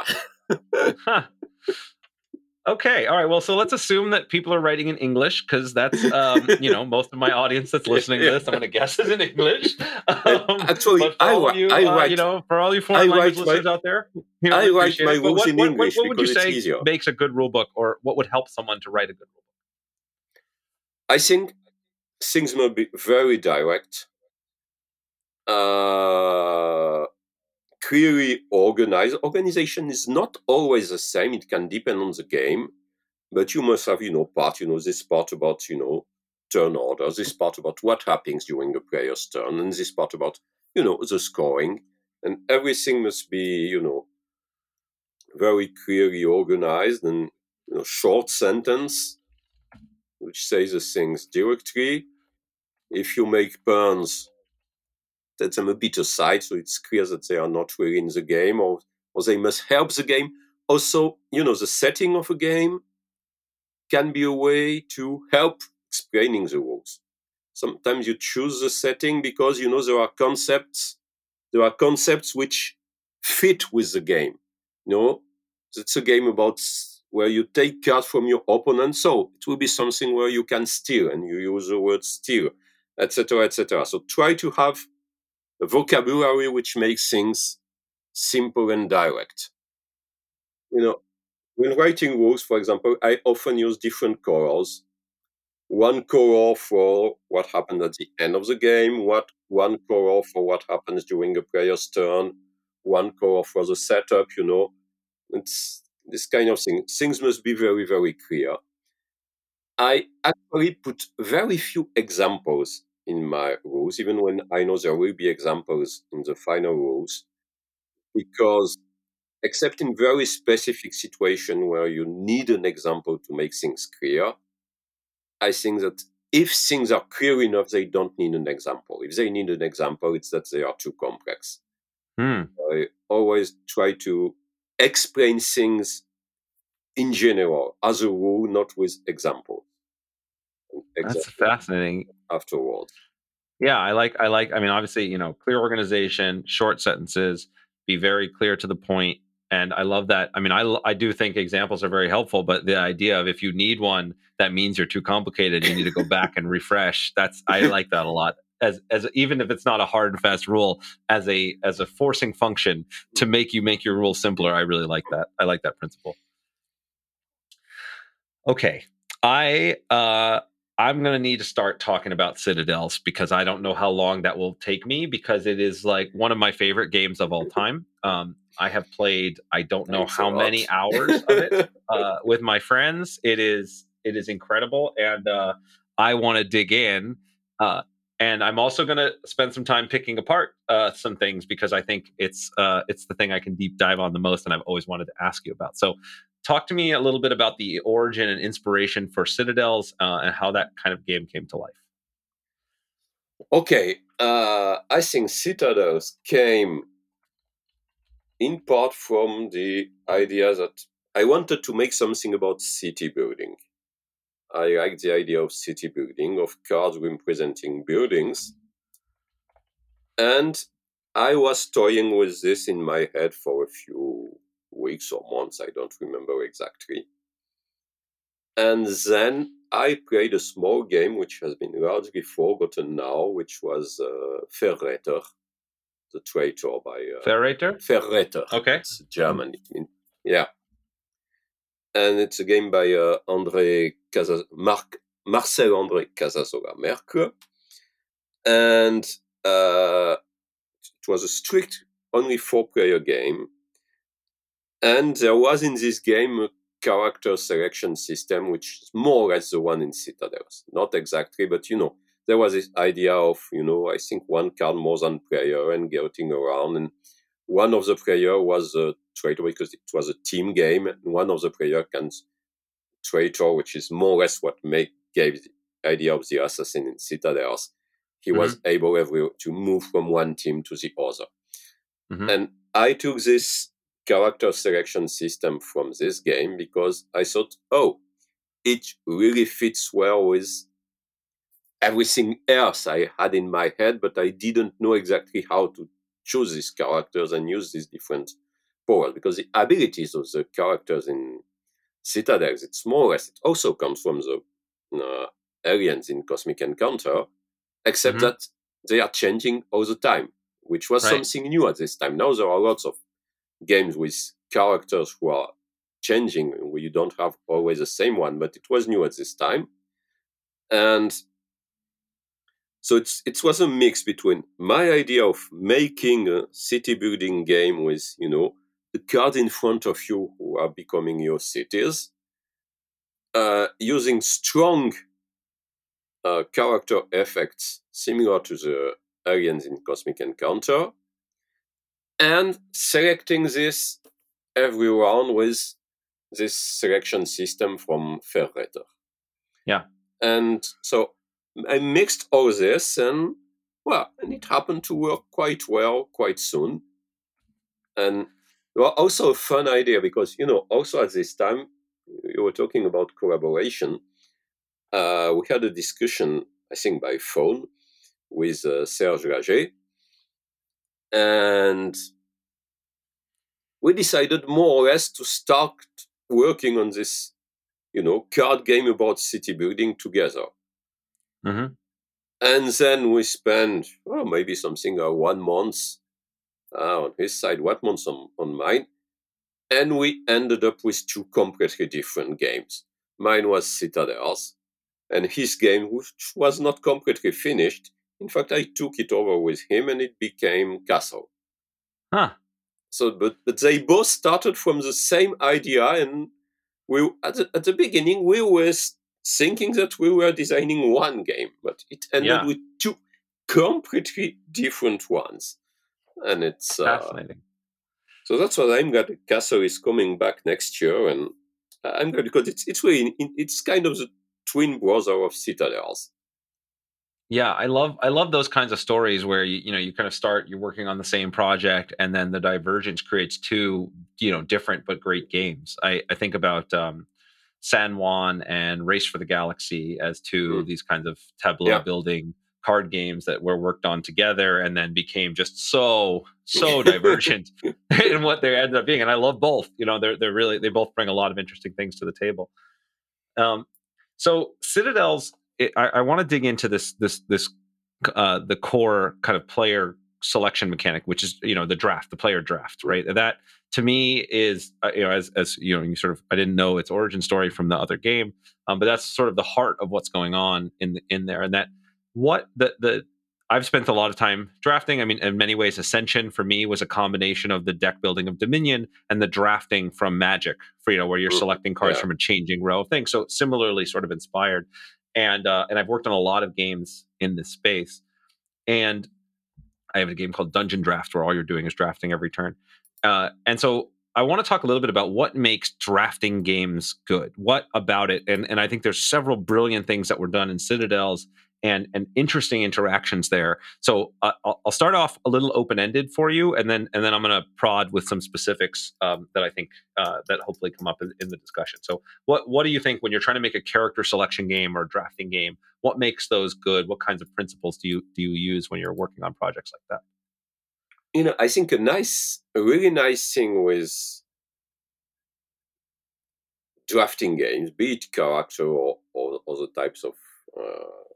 Okay. All right. Well, so let's assume that people are writing in English because that's, um, you know, most of my audience that's listening to this, I'm going to guess is in English. Um, Actually, I you, I uh, write- you know, for all you foreign I language write my- listeners out there, you know, I write my rules what, in what- English What, what would you say easier. makes a good rule book, or what would help someone to write a good rule book? I think things must be very direct, uh, clearly organized. Organization is not always the same. It can depend on the game, but you must have, you know, part, you know, this part about, you know, turn order, this part about what happens during the player's turn, and this part about, you know, the scoring. And everything must be, you know, very clearly organized and, you know, short sentence which says the things directly. If you make puns, set them a bit aside so it's clear that they are not really in the game or, or they must help the game. Also, you know, the setting of a game can be a way to help explaining the rules. Sometimes you choose the setting because you know there are concepts, there are concepts which fit with the game. You know, it's a game about where you take cards from your opponent. So it will be something where you can steal and you use the word steal, etc., etc. So try to have a vocabulary which makes things simple and direct. You know, when writing rules, for example, I often use different colors. One color for what happened at the end of the game, what one color for what happens during a player's turn, one color for the setup, you know. It's this kind of thing. Things must be very, very clear. I actually put very few examples in my rules, even when I know there will be examples in the final rules, because except in very specific situation where you need an example to make things clear, I think that if things are clear enough, they don't need an example. If they need an example, it's that they are too complex. Hmm. I always try to explain things in general as a rule, not with example. That's fascinating. afterwards. Yeah, I like. I like. I mean, obviously, you know, clear organization, short sentences, be very clear to the point, and I love that. I mean, I I do think examples are very helpful, but the idea of if you need one, that means you're too complicated. You need to go back and refresh. That's I like that a lot. As as even if it's not a hard and fast rule, as a as a forcing function to make you make your rule simpler, I really like that. I like that principle. Okay, I uh I'm going to need to start talking about Citadels because I don't know how long that will take me because it is like one of my favorite games of all time. Um, I have played I don't know Thanks how many hours of it uh, with my friends. It is it is incredible, and uh, I want to dig in. Uh, and I'm also going to spend some time picking apart uh, some things because I think it's uh, it's the thing I can deep dive on the most, and I've always wanted to ask you about. So, talk to me a little bit about the origin and inspiration for Citadels uh, and how that kind of game came to life. Okay, uh, I think Citadels came in part from the idea that I wanted to make something about city building. I like the idea of city building, of cards representing buildings. And I was toying with this in my head for a few weeks or months, I don't remember exactly. And then I played a small game which has been largely forgotten now, which was uh, Verräter, the traitor by. Uh, Verräter? Verräter. Okay. It's German. Yeah and it's a game by uh, André Casas- Marc- Marcel André Casasola Merkle, and uh, it was a strict only four player game. And there was in this game a character selection system, which is more or less the one in Citadels. Not exactly, but you know, there was this idea of, you know, I think one card more than player and getting around. And one of the player was a traitor because it was a team game. And one of the player can traitor, which is more or less what make, gave the idea of the assassin in Citadels. He mm-hmm. was able every, to move from one team to the other. Mm-hmm. And I took this character selection system from this game because I thought, oh, it really fits well with everything else I had in my head, but I didn't know exactly how to choose these characters and use these different powers because the abilities of the characters in Citadels, it's more or less, it also comes from the uh, aliens in Cosmic Encounter, except mm-hmm. that they are changing all the time, which was right. something new at this time. Now there are lots of games with characters who are changing. You don't have always the same one, but it was new at this time. And so it's it was a mix between my idea of making a city building game with you know the cards in front of you who are becoming your cities, uh, using strong uh, character effects similar to the aliens in Cosmic Encounter, and selecting this every round with this selection system from Verräter. Yeah. And so I mixed all this and well, and it happened to work quite well quite soon. And well, also a fun idea because you know, also at this time you were talking about collaboration. Uh, we had a discussion, I think, by phone with uh, Serge Laget, and we decided more or less to start working on this, you know, card game about city building together. Mm-hmm. And then we spend well, maybe something uh, one month uh, on his side, one month on, on mine. And we ended up with two completely different games. Mine was Citadels, and his game, which was not completely finished. In fact, I took it over with him and it became Castel. Huh. So, but, but they both started from the same idea. And we, at the, at the beginning, we were thinking that we were designing one game, but it ended yeah. with two completely different ones. And it's uh. So that's what I'm glad Castel is coming back next year, and I'm glad because it's it's really it's kind of the twin brother of Citadels. Yeah, I love I love those kinds of stories where you you know you kind of start you're working on the same project and then the divergence creates two you know different but great games. I I think about um, San Juan and Race for the Galaxy as 2 mm. these kinds of tableau yeah. building card games that were worked on together and then became just so so divergent in what they ended up being and i love both you know they're, they're really they both bring a lot of interesting things to the table um, so citadels it, i, I want to dig into this this this uh, the core kind of player selection mechanic which is you know the draft the player draft right that to me is uh, you know as as you know you sort of I didn't know its origin story from the other game, Um, but that's sort of the heart of what's going on in the, in there, and that what the the I've spent a lot of time drafting. I mean, in many ways, Ascension for me was a combination of the deck building of Dominion and the drafting from Magic, for you know, where you're selecting cards yeah. from a changing row of things. So similarly, sort of inspired. And uh, and I've worked on a lot of games in this space. And I have a game called Dungeon Draft where all you're doing is drafting every turn. Uh, and so I want to talk a little bit about what makes drafting games good. What about it? And and I think there's several brilliant things that were done in Citadels and and interesting interactions there. So uh, I'll start off a little open ended for you, and then and then I'm going to prod with some specifics um, that I think uh, that hopefully come up in, in, the discussion. So what what do you think when you're trying to make a character selection game or drafting game? What makes those good? What kinds of principles do you do you use when you're working on projects like that? You know, I think a nice, a really nice thing with drafting games, be it character or, or other types of uh,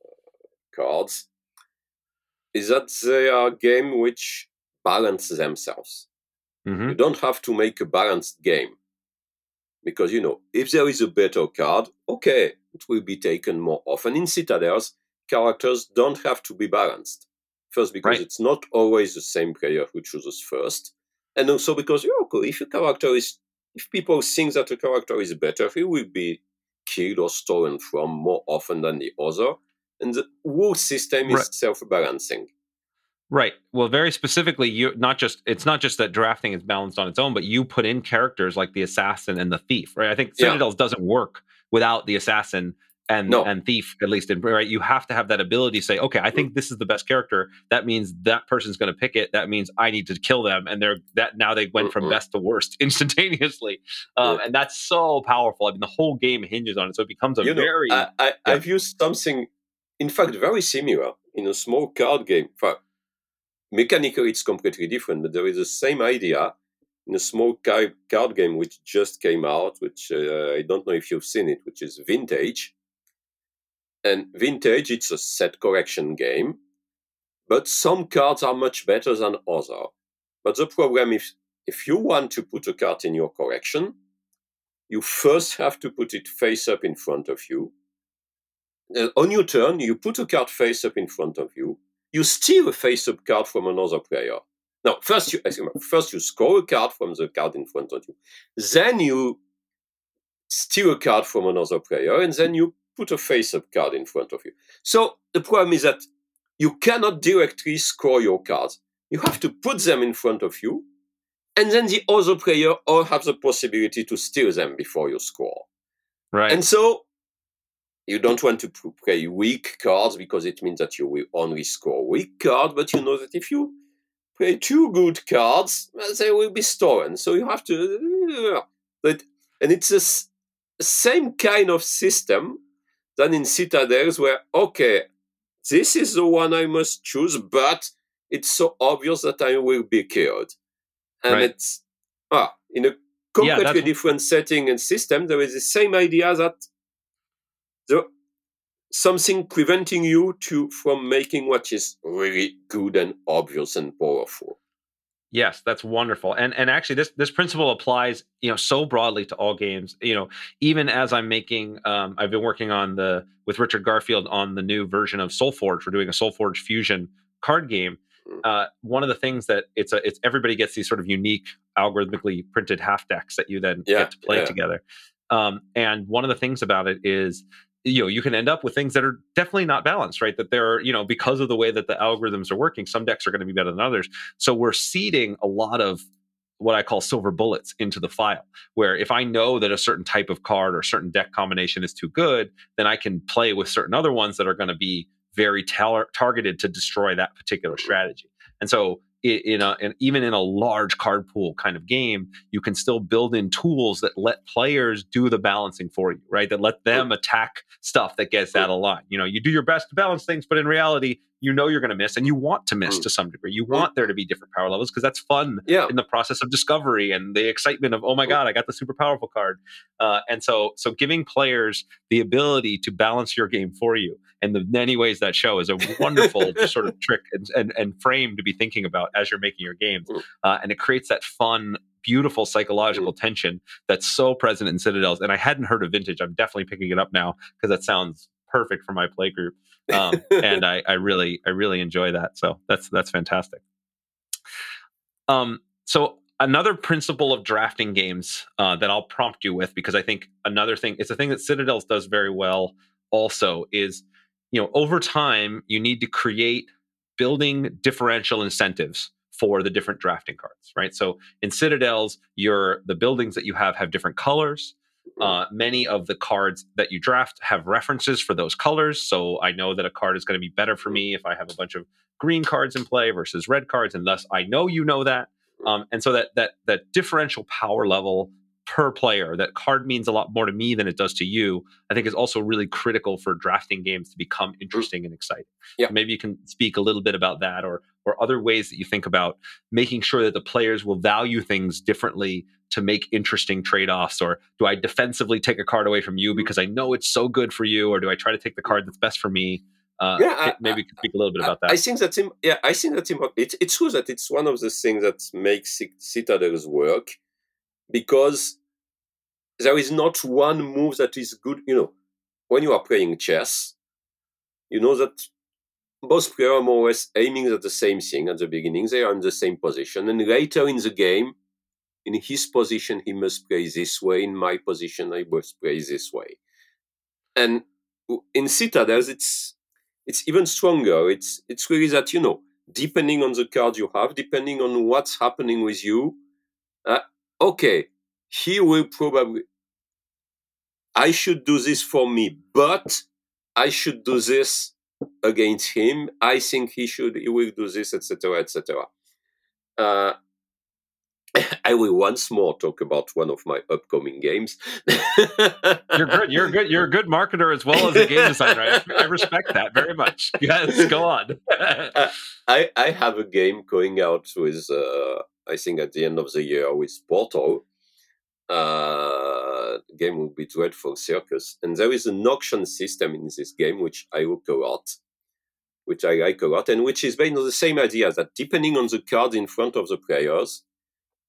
cards is that they are game which balance themselves. Mm-hmm. You don't have to make a balanced game because you know if there is a better card, okay, it will be taken more often. In Citadels, characters don't have to be balanced. First, because right. it's not always the same player who chooses first, and also because you know, if a character is, if people think that a character is better, he will be killed or stolen from more often than the other and the whole system is right. self-balancing. Right. Well very specifically you not just it's not just that drafting is balanced on its own but you put in characters like the assassin and the thief right? I think citadels yeah. doesn't work without the assassin and no. and thief at least in right? You have to have that ability to say okay i think this is the best character. That means that person's going to pick it. That means i need to kill them. And they're that now they went from best to worst instantaneously. Um, and that's so powerful. I mean the whole game hinges on it so it becomes a you very know, I, I, yeah. i've used something in fact, very similar in a small card game. In fact, mechanically, it's completely different, but there is the same idea in a small card game which just came out, which uh, I don't know if you've seen it, which is Vintage. And Vintage, it's a set collection game, but some cards are much better than other. But the problem is, if you want to put a card in your collection, you first have to put it face up in front of you uh, on your turn, you put a card face up in front of you. You steal a face up card from another player. Now, first you first you score a card from the card in front of you. Then you steal a card from another player, and then you put a face up card in front of you. So the problem is that you cannot directly score your cards. You have to put them in front of you, and then the other player all have the possibility to steal them before you score. Right. And so you don't want to play weak cards because it means that you will only score weak cards, but you know that if you play two good cards, they will be stolen. So you have to. But, and it's the same kind of system than in Citadels, where, okay, this is the one I must choose, but it's so obvious that I will be killed. And right. it's. Ah, in a completely yeah, different setting and system, there is the same idea that the, something preventing you to from making what is really good and obvious and powerful. Yes, that's wonderful. And and actually this this principle applies, you know, so broadly to all games. You know, even as I'm making um, I've been working on the with Richard Garfield on the new version of SolForge. We're doing a SolForge Fusion card game. Mm. Uh, one of the things that it's a it's everybody gets these sort of unique algorithmically printed half decks that you then yeah, get to play yeah. together. Um, and one of the things about it is you know you can end up with things that are definitely not balanced right that there are you know because of the way that the algorithms are working some decks are going to be better than others so we're seeding a lot of what I call silver bullets into the file. Where if I know that a certain type of card or certain deck combination is too good, then I can play with certain other ones that are going to be very tar- targeted to destroy that particular hmm. strategy. And so in a and even in a large card pool kind of game, you can still build in tools that let players do the balancing for you, right? That let them attack stuff that gets out of line. You know, you do your best to balance things, but in reality, you know you're going to miss and you want to miss mm. to some degree. You want there to be different power levels because that's fun yeah. in the process of discovery and the excitement of, oh my God, I got the super powerful card. Uh, and so, so giving players the ability to balance your game for you and the many ways that show is a wonderful sort of trick and, and, and, frame to be thinking about as you're making your games. Mm. Uh, and it creates that fun beautiful psychological tension that's so present in Citadels. And I hadn't heard of Vintage. I'm definitely picking it up now because that sounds perfect for my play group. Um, and I, I really, I really enjoy that. So that's that's fantastic. Um, so another principle of drafting games uh, that I'll prompt you with, because I think another thing, it's a thing that Citadels does very well. Also, is you know over time you need to create building differential incentives for the different drafting cards, right? So in Citadels, your the buildings that you have have different colors. Uh, many of the cards that you draft have references for those colors. So I know that a card is going to be better for me if I have a bunch of green cards in play versus red cards, and thus I know you know that. Um, and so that that that differential power level per player, that card means a lot more to me than it does to you. I think is also really critical for drafting games to become interesting and exciting. Yeah. Maybe you can speak a little bit about that, or or other ways that you think about making sure that the players will value things differently to make interesting trade-offs or do i defensively take a card away from you because i know it's so good for you or do i try to take the card that's best for me uh, Yeah, I- maybe can speak a little bit about that I think that's im- yeah. I think that's important. It's it's true that it's one of the things that makes Ci- Citadels work because there is not one move that is good. You know, when you are playing chess, you know that both players are more or less aiming at the same thing at the beginning. They are in the same position, and later in the game, in his position, he must play this way. In my position, I must play this way. And in Citadels, it's it's even stronger. It's it's really that you know, depending on the card you have, depending on what's happening with you, uh, okay, he will probably. I should do this for me, but I should do this against him. I think he should. He will do this, etc., etc. Uh, I will once more talk about one of my upcoming games. you're good you're good you're a good marketer as well as a game designer i, I respect that very much yes go on I, I have a game going out with, uh, I think at the end of the year with Portal. Uh, game will be Dreadful Circus. And there is an auction system in this game, which I look a lot, which I like a lot, and which is based on the same idea that depending on the card in front of the players,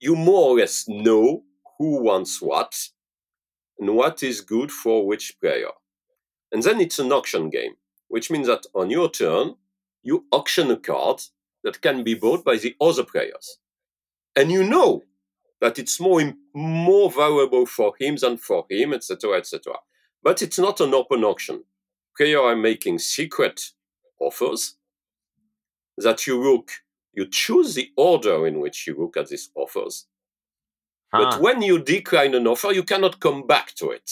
you more or less know who wants what and what is good for which player. And then it's an auction game, which means that on your turn, you auction a card that can be bought by the other players. And you know that it's more, more valuable for him than for him, etc., etc. But it's not an open auction. Players are making secret offers that you look, you choose the order in which you look at these offers. But when you decline an offer, you cannot come back to it.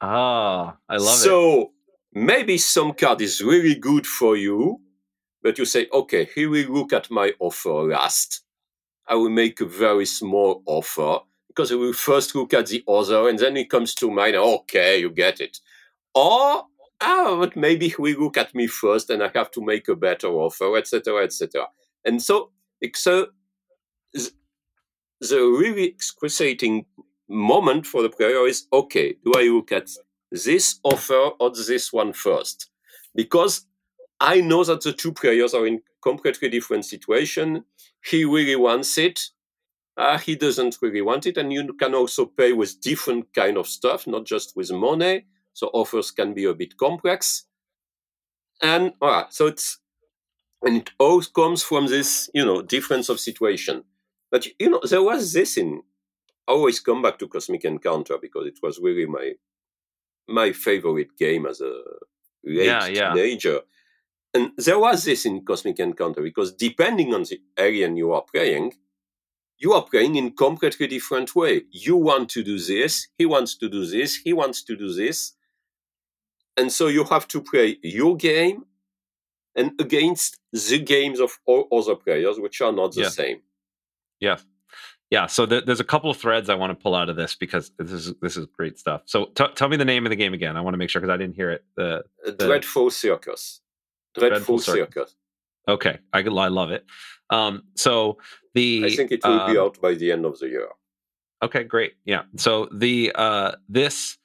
ah i love it so maybe some card is really good for you, but you say, okay, he will look at my offer last. I will make a very small offer because he will first look at the other and then it comes to mine. Okay, you get it. Or, ah, but maybe he will look at me first and I have to make a better offer, etc., etc. And so, so the really excruciating moment for the player is okay, do I look at this offer or this one first? Because I know that the two players are in completely different situation. He really wants it. Uh, he doesn't really want it. And you can also pay with different kind of stuff, not just with money. So offers can be a bit complex. And ah, so it's, and it all comes from this, you know, difference of situation. But, you know, there was this in, I always come back to Cosmic Encounter because it was really my, my favorite game as a late Yeah, yeah. teenager. And there was this in Cosmic Encounter because depending on the alien you are playing, you are playing in completely different way. You want to do this, he wants to do this, he wants to do this. And so you have to play your game and against the games of all other players, which are not the Yeah. same. Yeah, yeah. So th- there's a couple of threads I want to pull out of this because this is this is great stuff. So t- tell me the name of the game again. I want to make sure because I didn't hear it. The A Dreadful Circus. Dreadful, Dreadful Circus. Circus. okay, I I love it. Um, so the I think it will be um, out by the end of the year. Okay, great. Yeah. So the uh this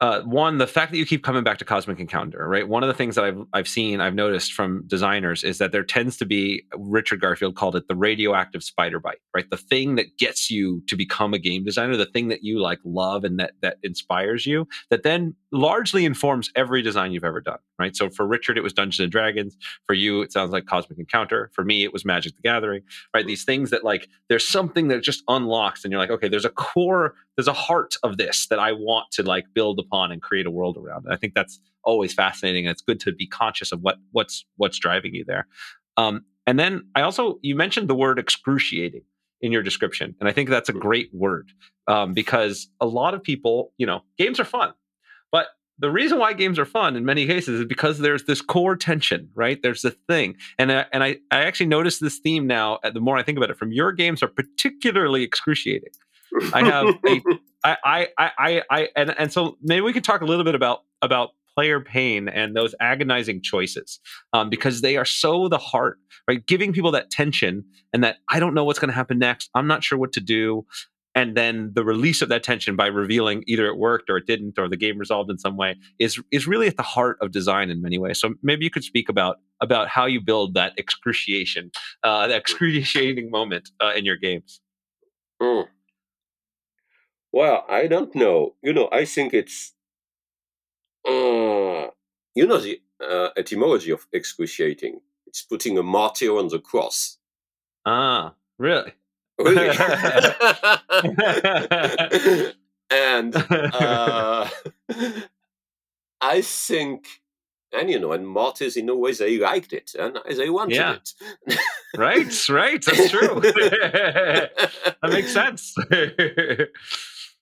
uh, one, the fact that you keep coming back to Cosmic Encounter, right? One of the things that I've I've seen, I've noticed from designers is that there tends to be Richard Garfield called it the radioactive spider bite, right? The thing that gets you to become a game designer, the thing that you like love and that that inspires you, that then largely informs every design you've ever done, right? So for Richard, it was Dungeons and Dragons. For you, it sounds like Cosmic Encounter. For me, it was Magic the Gathering, right? These things that like there's something that just unlocks, and you're like, okay, there's a core, there's a heart of this that I want to like build upon and create a world around. And I think that's always fascinating. And it's good to be conscious of what what's what's driving you there. Um, and then I also you mentioned the word excruciating in your description, and I think that's a great word um, because a lot of people, you know, games are fun, but the reason why games are fun in many cases is because there's this core tension, right? There's a thing, and I, and I I actually notice this theme now. Uh, the more I think about it, from your games are particularly excruciating. I have a I, I, I, I, and, and so maybe we could talk a little bit about about player pain and those agonizing choices um, because they are so the heart right giving people that tension and that i don't know what's going to happen next i'm not sure what to do and then the release of that tension by revealing either it worked or it didn't or the game resolved in some way is is really at the heart of design in many ways so maybe you could speak about about how you build that excruciation uh, that excruciating moment uh, in your games mm. Well, I don't know. You know, I think it's, uh, you know, the uh, etymology of excruciating. It's putting a martyr on the cross. Ah, really? And uh, I think, and you know, and martyrs in a way they liked it and they wanted yeah. it. right, right. That's true. that makes sense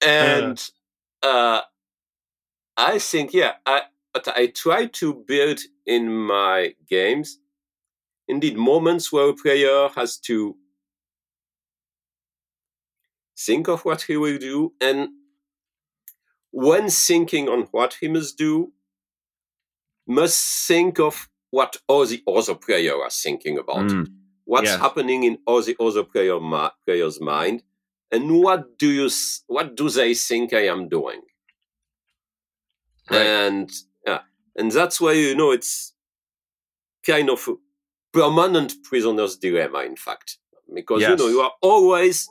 and uh, I think yeah, I but I try to build in my games indeed moments where a player has to think of what he will do and when thinking on what he must do must think of what all the other players are thinking about mm. what's yes. happening in all the other player ma- players mind and what do you what do they think i am doing right. and yeah and that's why you know it's kind of a permanent prisoner's dilemma in fact because yes. you know you are always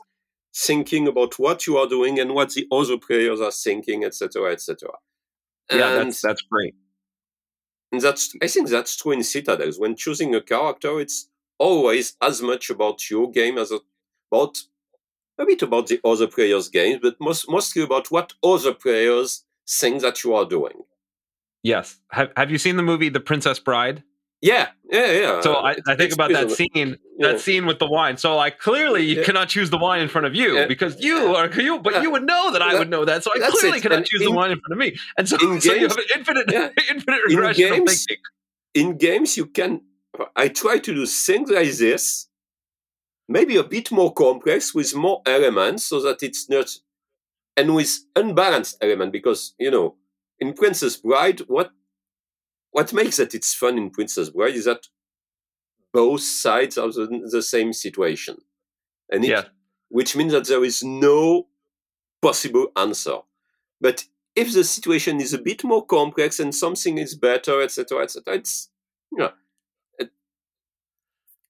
thinking about what you are doing and what the other players are thinking etc etc yeah that's that's great and that's i think that's true in citadels when choosing a character it's always as much about your game as about a bit about the other players' games, but most, mostly about what other players think that you are doing. Yes. Have Have you seen the movie The Princess Bride? Yeah, yeah, yeah. So I, I think about that scene, yeah. that scene with the wine. So like clearly you yeah. cannot choose the wine in front of you yeah. because you are you, but you would know that I would know that. So I That's clearly it. cannot and choose in, the wine in front of me. And so, so games, you have an infinite, infinite regression in games, of thinking. In games, you can. I try to do things like this maybe a bit more complex with more elements so that it's not and with unbalanced element because you know in princess bride what what makes that it's fun in princess bride is that both sides are the, the same situation and it, yeah. which means that there is no possible answer but if the situation is a bit more complex and something is better etc etc it's you know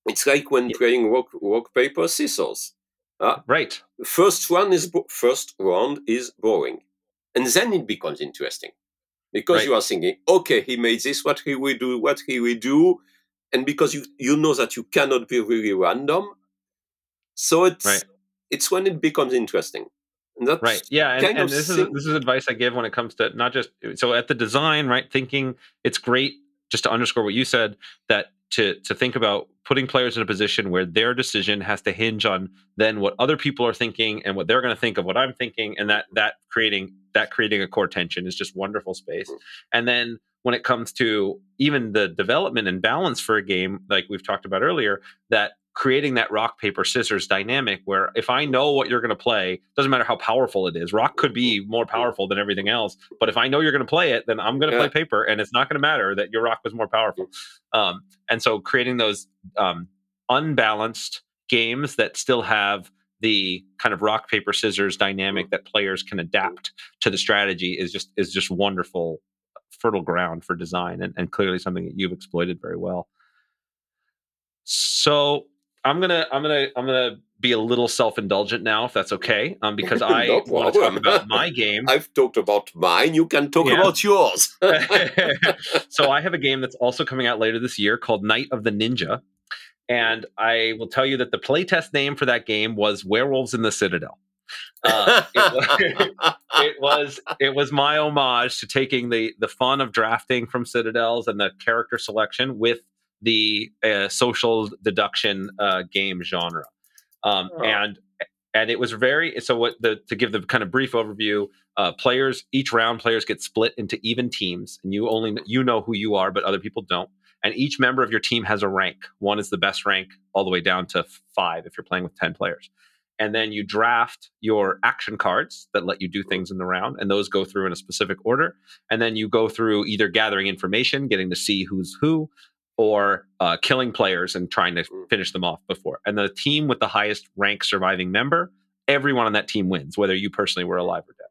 it's like when yeah. playing rock, rock paper scissors. Uh, right. First one is first round is boring, and then it becomes interesting because right. you are thinking, okay, he made this. What he will do? What he will do? And because you you know that you cannot be really random, so it's right. it's when it becomes interesting. And right. Yeah, and, and this is this is advice I give when it comes to not just so at the design, right? Thinking it's great just to underscore what you said that to to think about putting players in a position where their decision has to hinge on then what other people are thinking and what they're going to think of what I'm thinking and that that creating that creating a core tension is just wonderful space. And then when it comes to even the development and balance for a game like we've talked about earlier that creating that rock paper scissors dynamic where if i know what you're going to play doesn't matter how powerful it is rock could be more powerful than everything else but if i know you're going to play it then i'm going to yeah. play paper and it's not going to matter that your rock was more powerful. Um, and so creating those um, unbalanced games that still have the kind of rock paper scissors dynamic that players can adapt to the strategy is just is just wonderful fertile ground for design and, and clearly something that you've exploited very well. So i'm gonna i'm gonna i'm gonna be a little self-indulgent now if that's okay um, because i No want to talk about my game I've talked about mine. You can talk Yeah. about yours. so I have a game that's also coming out later this year called Night of the Ninja. And I will tell you that the playtest name for that game was Werewolves in the Citadel. Uh, it, was, it was it was my homage to taking the the fun of drafting from Citadels and the character selection with the uh, social deduction uh, game genre. Um, Oh. And and it was very so what the to give the kind of brief overview uh, players each round players get split into even teams and you only you know who you are but other people don't and each member of your team has a rank one is the best rank all the way down to five if you're playing with 10 players and then you draft your action cards that let you do things in the round and those go through in a specific order and then you go through either gathering information getting to see who's who or uh, killing players and trying to Mm. finish them off before and the team with the highest rank surviving member everyone on that team wins whether you personally were alive or dead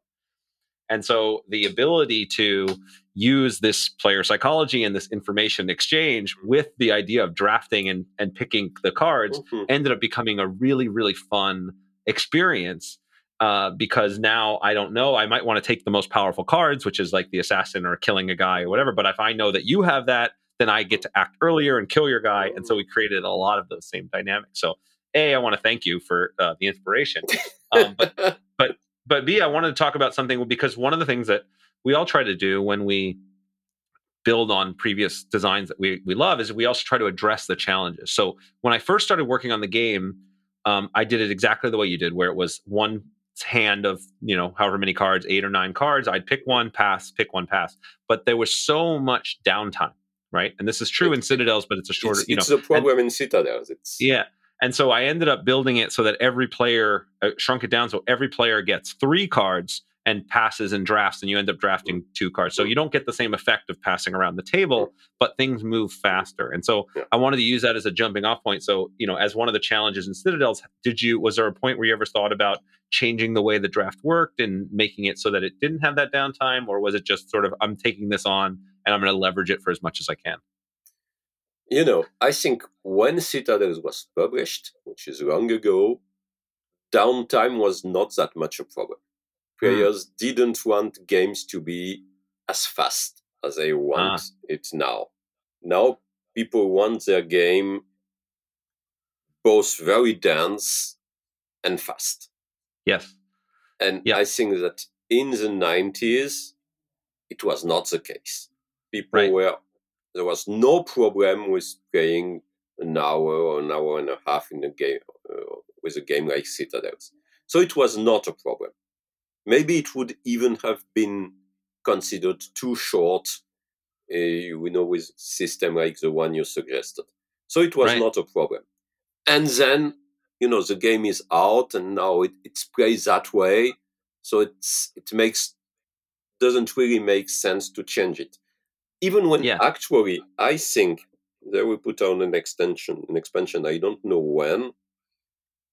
and so the ability to use this player psychology and this information exchange with the idea of drafting and, and picking the cards Mhm. ended up becoming a really, really fun experience. Uh, because now I don't know, I might want to take the most powerful cards, which is like the assassin or killing a guy or whatever. But if I know that you have that, then I get to act earlier and kill your guy. And so we created a lot of those same dynamics. So, A, I want to thank you for uh, the inspiration. Um, but but B, I wanted to talk about something because one of the things that we all try to do when we build on previous designs that we, we love is we also try to address the challenges. So when I first started working on the game, um, I did it exactly the way you did, where it was one hand of you know however many cards, eight or nine cards. I'd pick one, pass, pick one, pass. But there was so much downtime, right? And this is true in Citadels, but it's a shorter, it's, you know, it's the problem in Citadels. It's yeah. And so I ended up building it so that every player uh, shrunk it down so every player gets three cards and passes and drafts, and you end up drafting two cards. So you don't get the same effect of passing around the table, but things move faster. And so Yeah. I wanted to use that as a jumping off point. So, you know, as one of the challenges in Citadels, did you, was there a point where you ever thought about changing the way the draft worked and making it so that it didn't have that downtime? Or was it just sort of, I'm taking this on and I'm going to leverage it for as much as I can? You know, I think when Citadels was published, which is long ago, downtime was not that much a problem. Hmm. Players didn't want games to be as fast as they want ah. it now. Now people want their game both very dense and fast. Yes. And Yeah. I think that in the 90s, it was not the case. People Right. were, there was no problem with playing an hour or an hour and a half in a game, uh, with a game like Citadels. So it was not a problem. Maybe it would even have been considered too short, uh, you know, with system like the one you suggested. So it was Right. not a problem. And then, you know, the game is out and now it, it's played that way. So it's, it makes, doesn't really make sense to change it. Even when Yeah. actually, I think they will put on an extension, an expansion. I don't know when.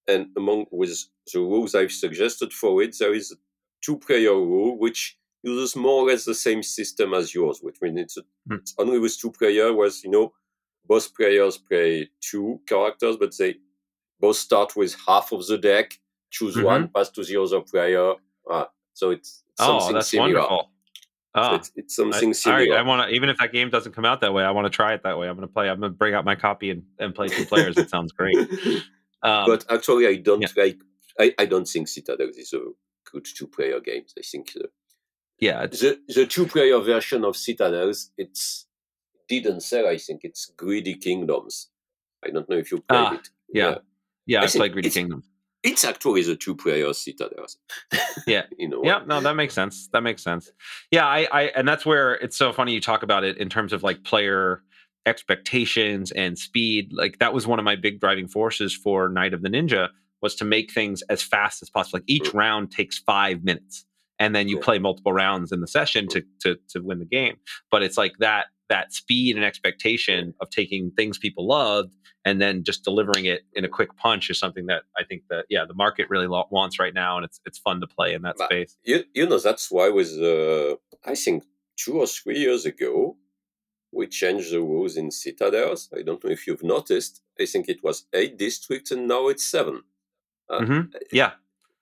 And among with the rules I've suggested for it, there is a two-player rule which uses more or less the same system as yours, which means it's, a, Hmm. it's only with two player, whereas you know both players play two characters, but they both start with half of the deck, choose Mhm. one, pass to the other player. Ah, so it's Oh, something that's similar. wonderful. Oh, it's, it's something I, similar. I want to, even if that game doesn't come out that way, I want to try it that way. I'm going to play, I'm going to bring out my copy and, and play two players. It sounds great. Um, but actually, I don't yeah. like. I, I don't think Citadel is a good two-player game. I think uh, yeah, the the two-player version of Citadels it's didn't sell. I think it's Greedy Kingdoms. I don't know if you played Ah, it. yeah. yeah, I I played Greedy it's- Kingdom. It's actually the two-player Citadels. Yeah. you know. Yeah, no, that makes sense. That makes sense. Yeah, I, I, and that's where it's so funny you talk about it in terms of like player expectations and speed. Like that was one of my big driving forces for Night of the Ninja was to make things as fast as possible. Like each Mm. round takes five minutes, and then you Yeah. play multiple rounds in the session to to to win the game. But it's like that that speed and expectation of taking things people loved and then just delivering it in a quick punch is something that I think that yeah the market really lo- wants right now, and it's it's fun to play in that But space. You, you know, that's why with, uh, I think, two or three years ago, we changed the rules in Citadels. I don't know if you've noticed. I think it was eight districts and now it's seven. Uh, hmm Yeah,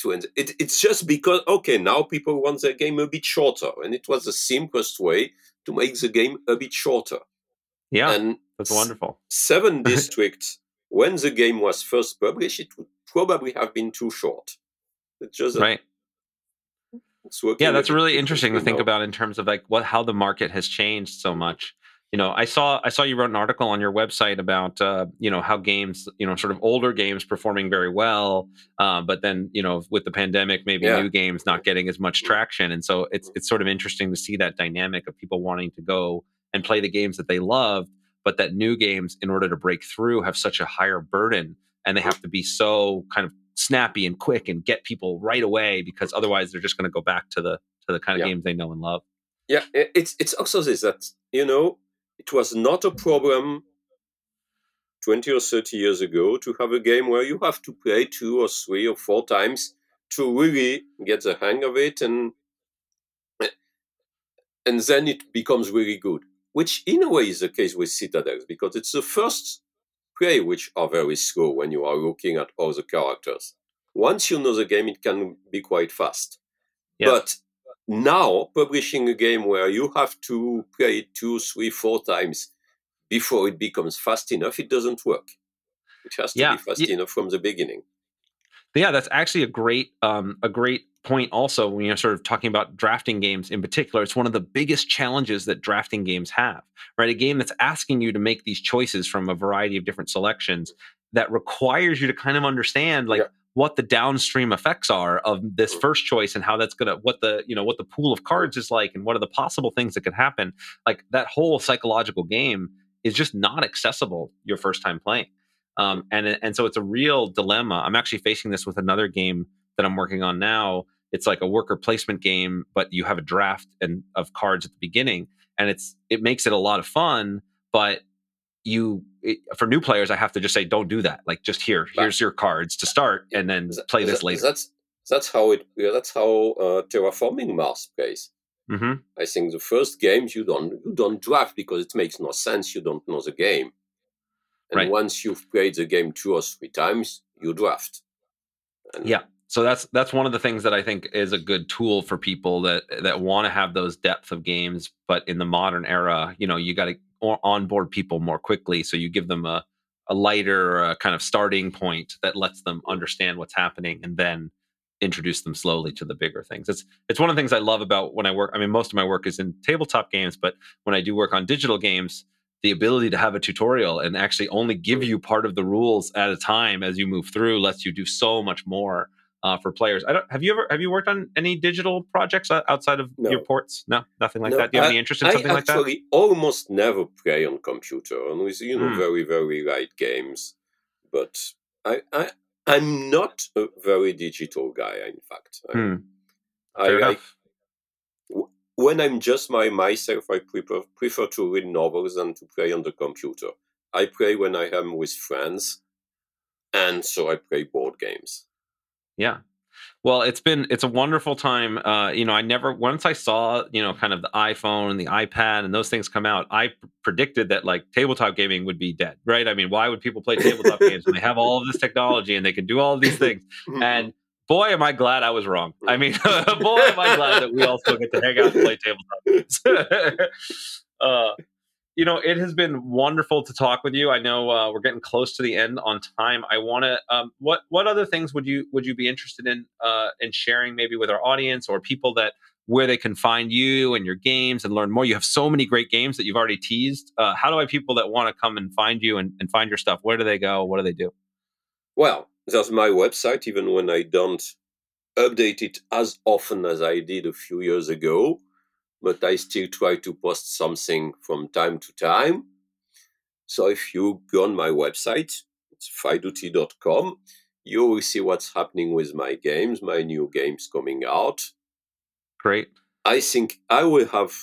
to end. It, it's just because, okay, now people want their game a bit shorter. And it was the simplest way to make the game a bit shorter. yeah, and that's wonderful. Seven districts, when the game was first published, it would probably have been too short. It's just Right. it's yeah that's really interesting to think now. about in terms of like what how the market has changed so much you know i saw i saw you wrote an article on your website about uh, you know how games you know sort of older games performing very well uh, but then you know with the pandemic maybe Yeah. new games not getting as much traction and so it's it's sort of interesting to see that dynamic of people wanting to go and play the games that they love but that new games in order to break through have such a higher burden and they have to be so kind of snappy and quick and get people right away because otherwise they're just going to go back to the to the kind of Yeah. games they know and love. Yeah, it's it's also this that you know it was not a problem twenty or thirty years ago to have a game where you have to play two or three or four times to really get the hang of it, and and then it becomes really good. Which in a way is the case with Citadels because it's the first play which are very slow when you are looking at all the characters. Once you know the game, it can be quite fast. Yeah. But now publishing a game where you have to play it two, three, four times before it becomes fast enough, it doesn't work. It has to Yeah, be fast y- enough from the beginning. yeah, that's actually a great um, a great point. Also, when you're sort of talking about drafting games in particular, it's one of the biggest challenges that drafting games have. Right, a game that's asking you to make these choices from a variety of different selections that requires you to kind of understand like Yeah. What the downstream effects are of this first choice and how that's gonna what the you know what the pool of cards is like and what are the possible things that could happen. Like that whole psychological game is just not accessible your first time playing. Um, and and so it's a real dilemma. I'm actually facing this with another game that I'm working on now. It's like a worker placement game, but you have a draft and of cards at the beginning, and it's it makes it a lot of fun. But you it, for new players, I have to just say, don't do that. Like just here, here's your cards to start, and then Th- play this th- later. That's that's how it. yeah, That's how uh, terraforming Mars plays. hmm I think the first games you don't you don't draft because it makes no sense. You don't know the game, and Right. once you've played the game two or three times, you draft. And Yeah. So that's that's one of the things that I think is a good tool for people that that want to have those depth of games, but in the modern era, you know, you got to onboard people more quickly. So you give them a a lighter uh, kind of starting point that lets them understand what's happening, and then introduce them slowly to the bigger things. It's it's one of the things I love about when I work. I mean, most of my work is in tabletop games, but when I do work on digital games, the ability to have a tutorial and actually only give you part of the rules at a time as you move through lets you do so much more uh, for players. I don't have you ever have you worked on any digital projects outside of No. your ports? No, nothing like No, that. Do you have any interest in something I like that? actually almost never play on computer, and with you know Hmm. very very light games. But I, I I'm not a very digital guy. In fact, I, Hmm, I fair like enough. when I'm just my myself. I prefer prefer to read novels than to play on the computer. I play when I am with friends, and so I play board games. Yeah. Well, it's been it's a wonderful time. Uh, you know, I never once I saw you know kind of the iPhone and the iPad and those things come out, I p- predicted that like tabletop gaming would be dead, right? I mean, why would people play tabletop games when they have all of this technology and they can do all of these things? And boy, am I glad I was wrong. I mean, boy, am I glad that we all still get to hang out and play tabletop games. uh, you know, it has been wonderful to talk with you. I know uh, we're getting close to the end on time. I want to. Um, what what other things would you would you be interested in uh, in sharing maybe with our audience or people that where they can find you and your games and learn more? You have so many great games that you've already teased. Uh, how do I people that want to come and find you and, and find your stuff? Where do they go? What do they do? Well, there's my website, even when I don't update it as often as I did a few years ago, but I still try to post something from time to time. So if you go on my website, it's faidutti.com, you will see what's happening with my games, my new games coming out. Great. I think I will have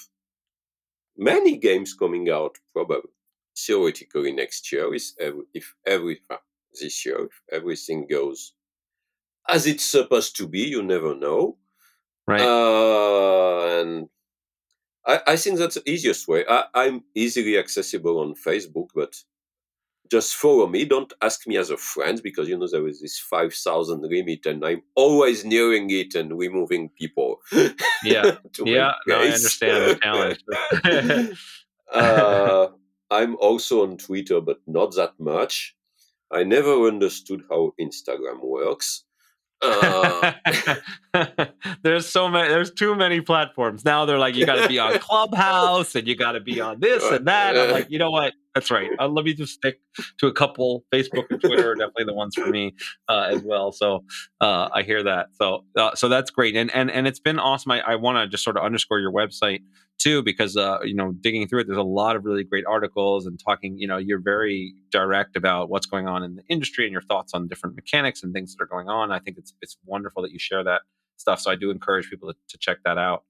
many games coming out probably theoretically next year is every, if every this year if everything goes as it's supposed to be. You never know, right? Uh, and I, I think that's the easiest way. I, I'm easily accessible on Facebook, but just follow me. Don't ask me as a friend because you know there is this five thousand limit, and I'm always nearing it and removing people. Yeah, yeah. No, I understand the challenge. uh, I'm also on Twitter, but not that much. I never understood how Instagram works. Uh, there's so many. There's too many platforms now. They're like, you got to be on Clubhouse and you got to be on this and that. I'm like, you know what? That's right. Uh, let me just stick to a couple. Facebook and Twitter are definitely the ones for me uh, as well. So uh, I hear that. So uh, so that's great. And and and it's been awesome. I, I want to just sort of underscore your website too because uh, you know digging through it there's a lot of really great articles and talking you know you're very direct about what's going on in the industry and your thoughts on different mechanics and things that are going on i think it's it's wonderful that you share that stuff so i do encourage people to, to check that out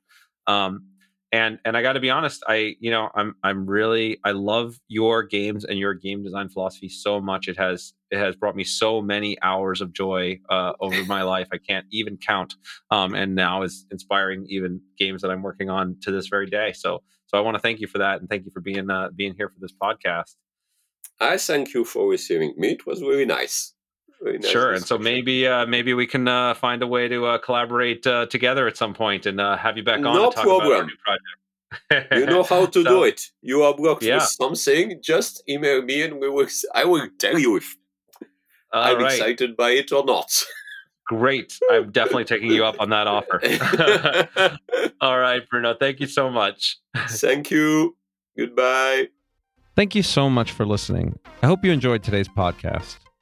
um, and and I got to be honest, I you know I'm I'm really I love your games and your game design philosophy so much. It has it has brought me so many hours of joy uh, over my life. I can't even count. Um, and now is inspiring even games that I'm working on to this very day. So so I want to thank you for that and thank you for being uh, being here for this podcast. I thank you for receiving me. It was really nice. Nice sure, and so maybe uh, maybe we can uh, find a way to uh, collaborate uh, together at some point and uh, have you back on no to talk problem. about our new project. you know how to so, do it. You are blocked yeah. with something. Just email me, and we will. I will tell you if I'm right. excited by it or not. Great. I'm definitely taking you up on that offer. All right, Bruno. Thank you so much. Thank you. Goodbye. Thank you so much for listening. I hope you enjoyed today's podcast.